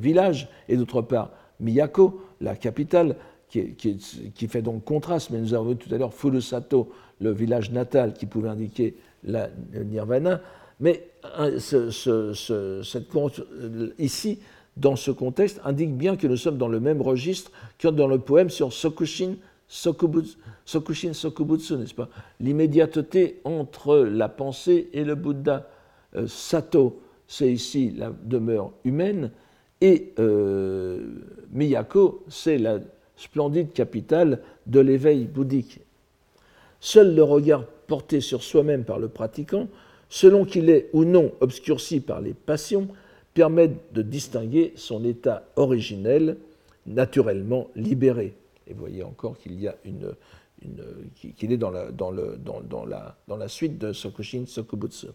village et d'autre part Miyako, la capitale, qui, fait donc contraste, mais nous avons vu tout à l'heure Furusato, le village natal qui pouvait indiquer la nirvana, mais ici, dans ce contexte, indique bien que nous sommes dans le même registre que dans le poème sur Sokushin, Sokubutsu, Sokushin Sokubutsu, n'est-ce pas? L'immédiateté entre la pensée et le Bouddha. Euh, Sato, c'est ici la demeure humaine, et euh, Miyako, c'est la splendide capitale de l'éveil bouddhique. Seul le regard porté sur soi-même par le pratiquant, selon qu'il est ou non obscurci par les passions, permet de distinguer son état originel, naturellement libéré. Et vous voyez encore qu'il est dans la, suite de Sokushin Sokubutsu.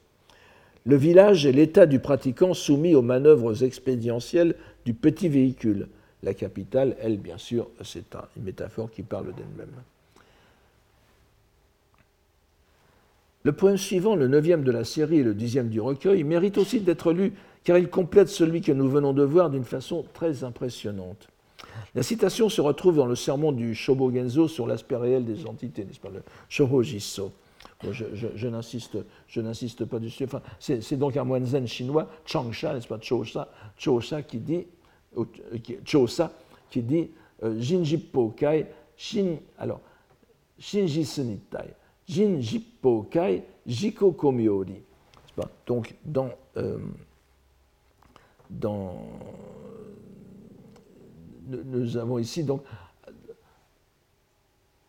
Le village est l'état du pratiquant soumis aux manœuvres expédientielles du petit véhicule, la capitale, elle, bien sûr, c'est une métaphore qui parle d'elle-même. Le poème suivant, le neuvième de la série et le dixième du recueil, mérite aussi d'être lu car il complète celui que nous venons de voir d'une façon très impressionnante. La citation se retrouve dans le sermon du Shobogenzo sur l'aspect réel des entités, n'est-ce pas, le Shohojiso. je, je, n'insiste pas dessus. Enfin, c'est donc un moine chinois, Changsha, n'est-ce pas, Chosa, qui dit, Chosa, qui dit euh, Jinjippo Kai, Shin, alors, Shinji Sunitai, Jinjippo Kai, Jiko Komiori. Donc, dans. Euh, nous avons ici donc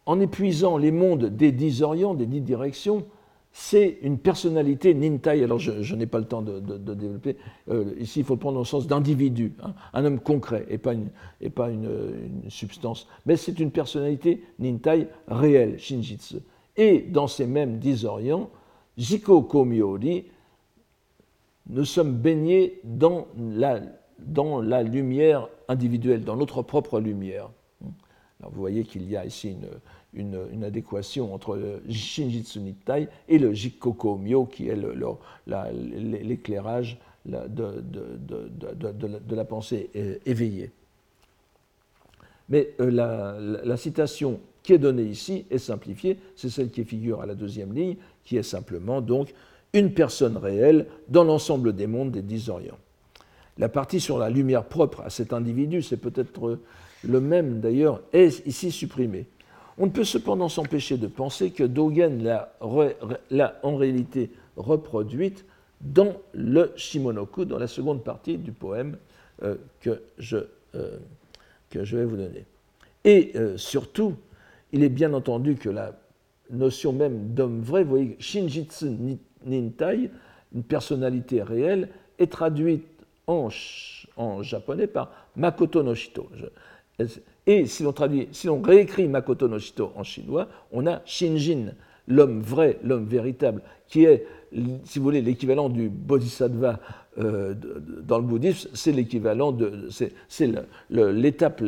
en épuisant les mondes des dix orients, des dix directions, c'est une personnalité nintai. Alors je, n'ai pas le temps de, développer. Euh, ici, il faut le prendre au sens d'individu, hein, un homme concret et pas, une, substance. Mais c'est une personnalité nintai réelle, Shinjitsu. Et dans ces mêmes dix orients, Jiko Komiori nous sommes baignés dans la, dans la lumière individuelle, dans notre propre lumière. Alors vous voyez qu'il y a ici une, une, adéquation entre le Shinjitsu Nittai et le Jikoko Myo, qui est l'éclairage de, la pensée éveillée. Mais euh, la, la, citation qui est donnée ici est simplifiée, c'est celle qui figure à la deuxième ligne, qui est simplement donc une personne réelle dans l'ensemble des mondes des dix Orients. La partie sur la lumière propre à cet individu, c'est peut-être le même d'ailleurs, est ici supprimée. On ne peut cependant s'empêcher de penser que Dogen l'a en réalité reproduite dans le Shimonoku, dans la seconde partie du poème euh, que, je, euh, que je vais vous donner. Et euh, surtout, il est bien entendu que la notion même d'homme vrai, vous voyez, Shinjitsu Nintai, une personnalité réelle, est traduite en, japonais par Makoto no Shito. Et si l'on traduit, si l'on réécrit Makoto no Shito en chinois, on a Shinjin, l'homme vrai, l'homme véritable, qui est, si vous voulez, l'équivalent du bodhisattva euh, dans le bouddhisme, c'est l'équivalent de. C'est l'étape.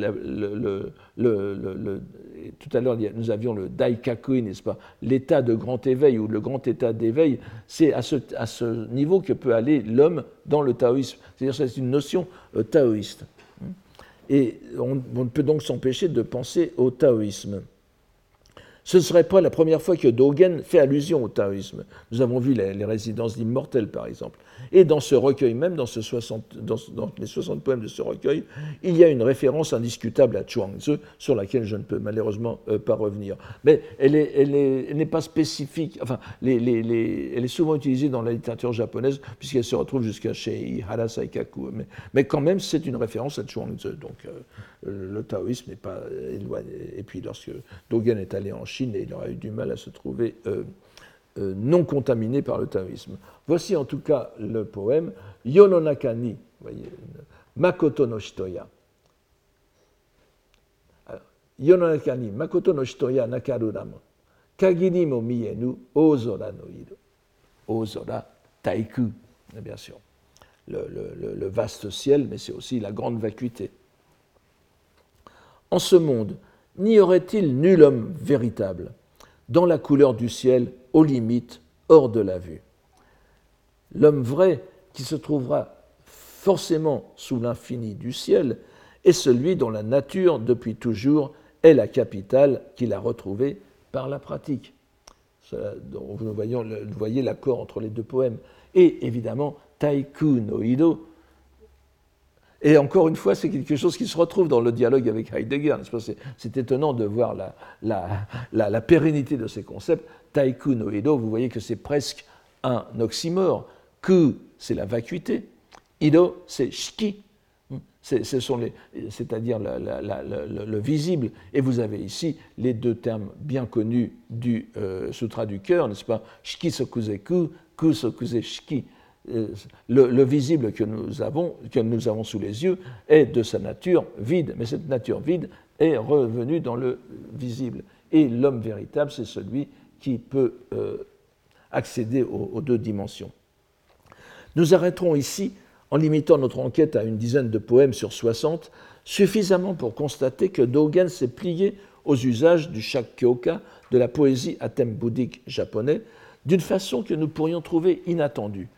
Tout à l'heure, nous avions le daikakui, n'est-ce pas? L'état de grand éveil ou le grand état d'éveil, c'est à ce, à ce, niveau que peut aller l'homme dans le taoïsme. C'est-à-dire c'est une notion euh, taoïste. Et on, ne peut donc s'empêcher de penser au taoïsme. Ce ne serait pas la première fois que Dogen fait allusion au taoïsme. Nous avons vu les, résidences d'immortels, par exemple. Et dans ce recueil même, dans, ce 60, dans, les 60 poèmes de ce recueil, il y a une référence indiscutable à Chuang-Tzu, sur laquelle je ne peux malheureusement euh, pas revenir. Mais elle n'est pas spécifique, enfin, elle est souvent utilisée dans la littérature japonaise, puisqu'elle se retrouve jusqu'à chez Ihara Saikaku. Mais, quand même, c'est une référence à Chuang-Tzu. Donc, euh, le taoïsme n'est pas éloigné. Et puis lorsque Dogen est allé en Chine, il aura eu du mal à se trouver euh, non contaminé par le taoïsme. Voici en tout cas le poème Yononakani, voyez, Makoto no Shitoya. Yononakani, Makoto no Shitoya nakarurama, kagiri mo mienu, ozora no iru. Ozora, taiku, bien sûr. le vaste ciel, mais c'est aussi la grande vacuité. En ce monde, n'y aurait-il nul homme véritable, dans la couleur du ciel, aux limites, hors de la vue L'homme vrai, qui se trouvera forcément sous l'infini du ciel, est celui dont la nature, depuis toujours, est la capitale qu'il a retrouvée par la pratique. Vous voyez l'accord entre les deux poèmes. Et évidemment, Taiku no Ido, et encore une fois, c'est quelque chose qui se retrouve dans le dialogue avec Heidegger. C'est étonnant de voir la, pérennité de ces concepts. Taiku no Edo, vous voyez que c'est presque un oxymore. Ku, c'est la vacuité. Ido, c'est shiki. C'est-à-dire le, visible. Et vous avez ici les deux termes bien connus du euh, Sutra du cœur, n'est-ce pas? Shiki sokuzeku, ku sokuze shiki. Euh, le, visible que nous, avons, que nous avons sous les yeux est de sa nature vide, mais cette nature vide est revenue dans le visible. Et l'homme véritable, c'est celui qui peut euh, accéder aux, deux dimensions. Nous arrêterons ici, en limitant notre enquête à une dizaine de poèmes sur 60, suffisamment pour constater que Dogen s'est plié aux usages du shakkyoka, de la poésie à thème bouddhique japonais, d'une façon que nous pourrions trouver inattendue.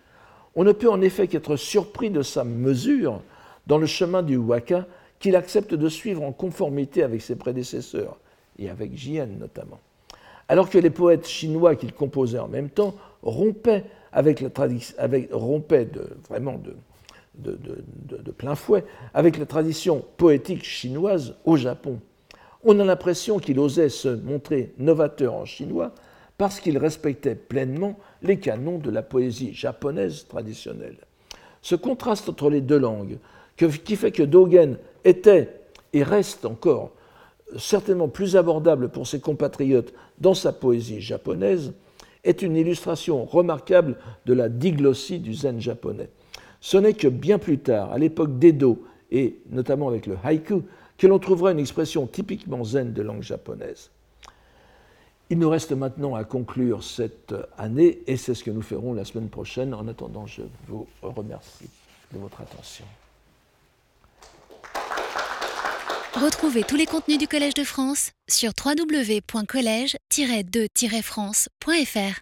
On ne peut en effet qu'être surpris de sa mesure dans le chemin du waka qu'il accepte de suivre en conformité avec ses prédécesseurs, et avec Jien notamment. Alors que les poètes chinois qu'il composait en même temps rompaient, vraiment de, plein fouet avec la tradition poétique chinoise au Japon. On a l'impression qu'il osait se montrer novateur en chinois parce qu'il respectait pleinement les canons de la poésie japonaise traditionnelle. Ce contraste entre les deux langues, qui fait que Dogen était et reste encore certainement plus abordable pour ses compatriotes dans sa poésie japonaise, est une illustration remarquable de la diglossie du zen japonais. Ce n'est que bien plus tard, à l'époque d'Edo, et notamment avec le haïku, que l'on trouvera une expression typiquement zen de langue japonaise. Il nous reste maintenant à conclure cette année et c'est ce que nous ferons la semaine prochaine. En attendant, je vous remercie de votre attention. Retrouvez tous les contenus du Collège de France sur www.colège-2-france.fr.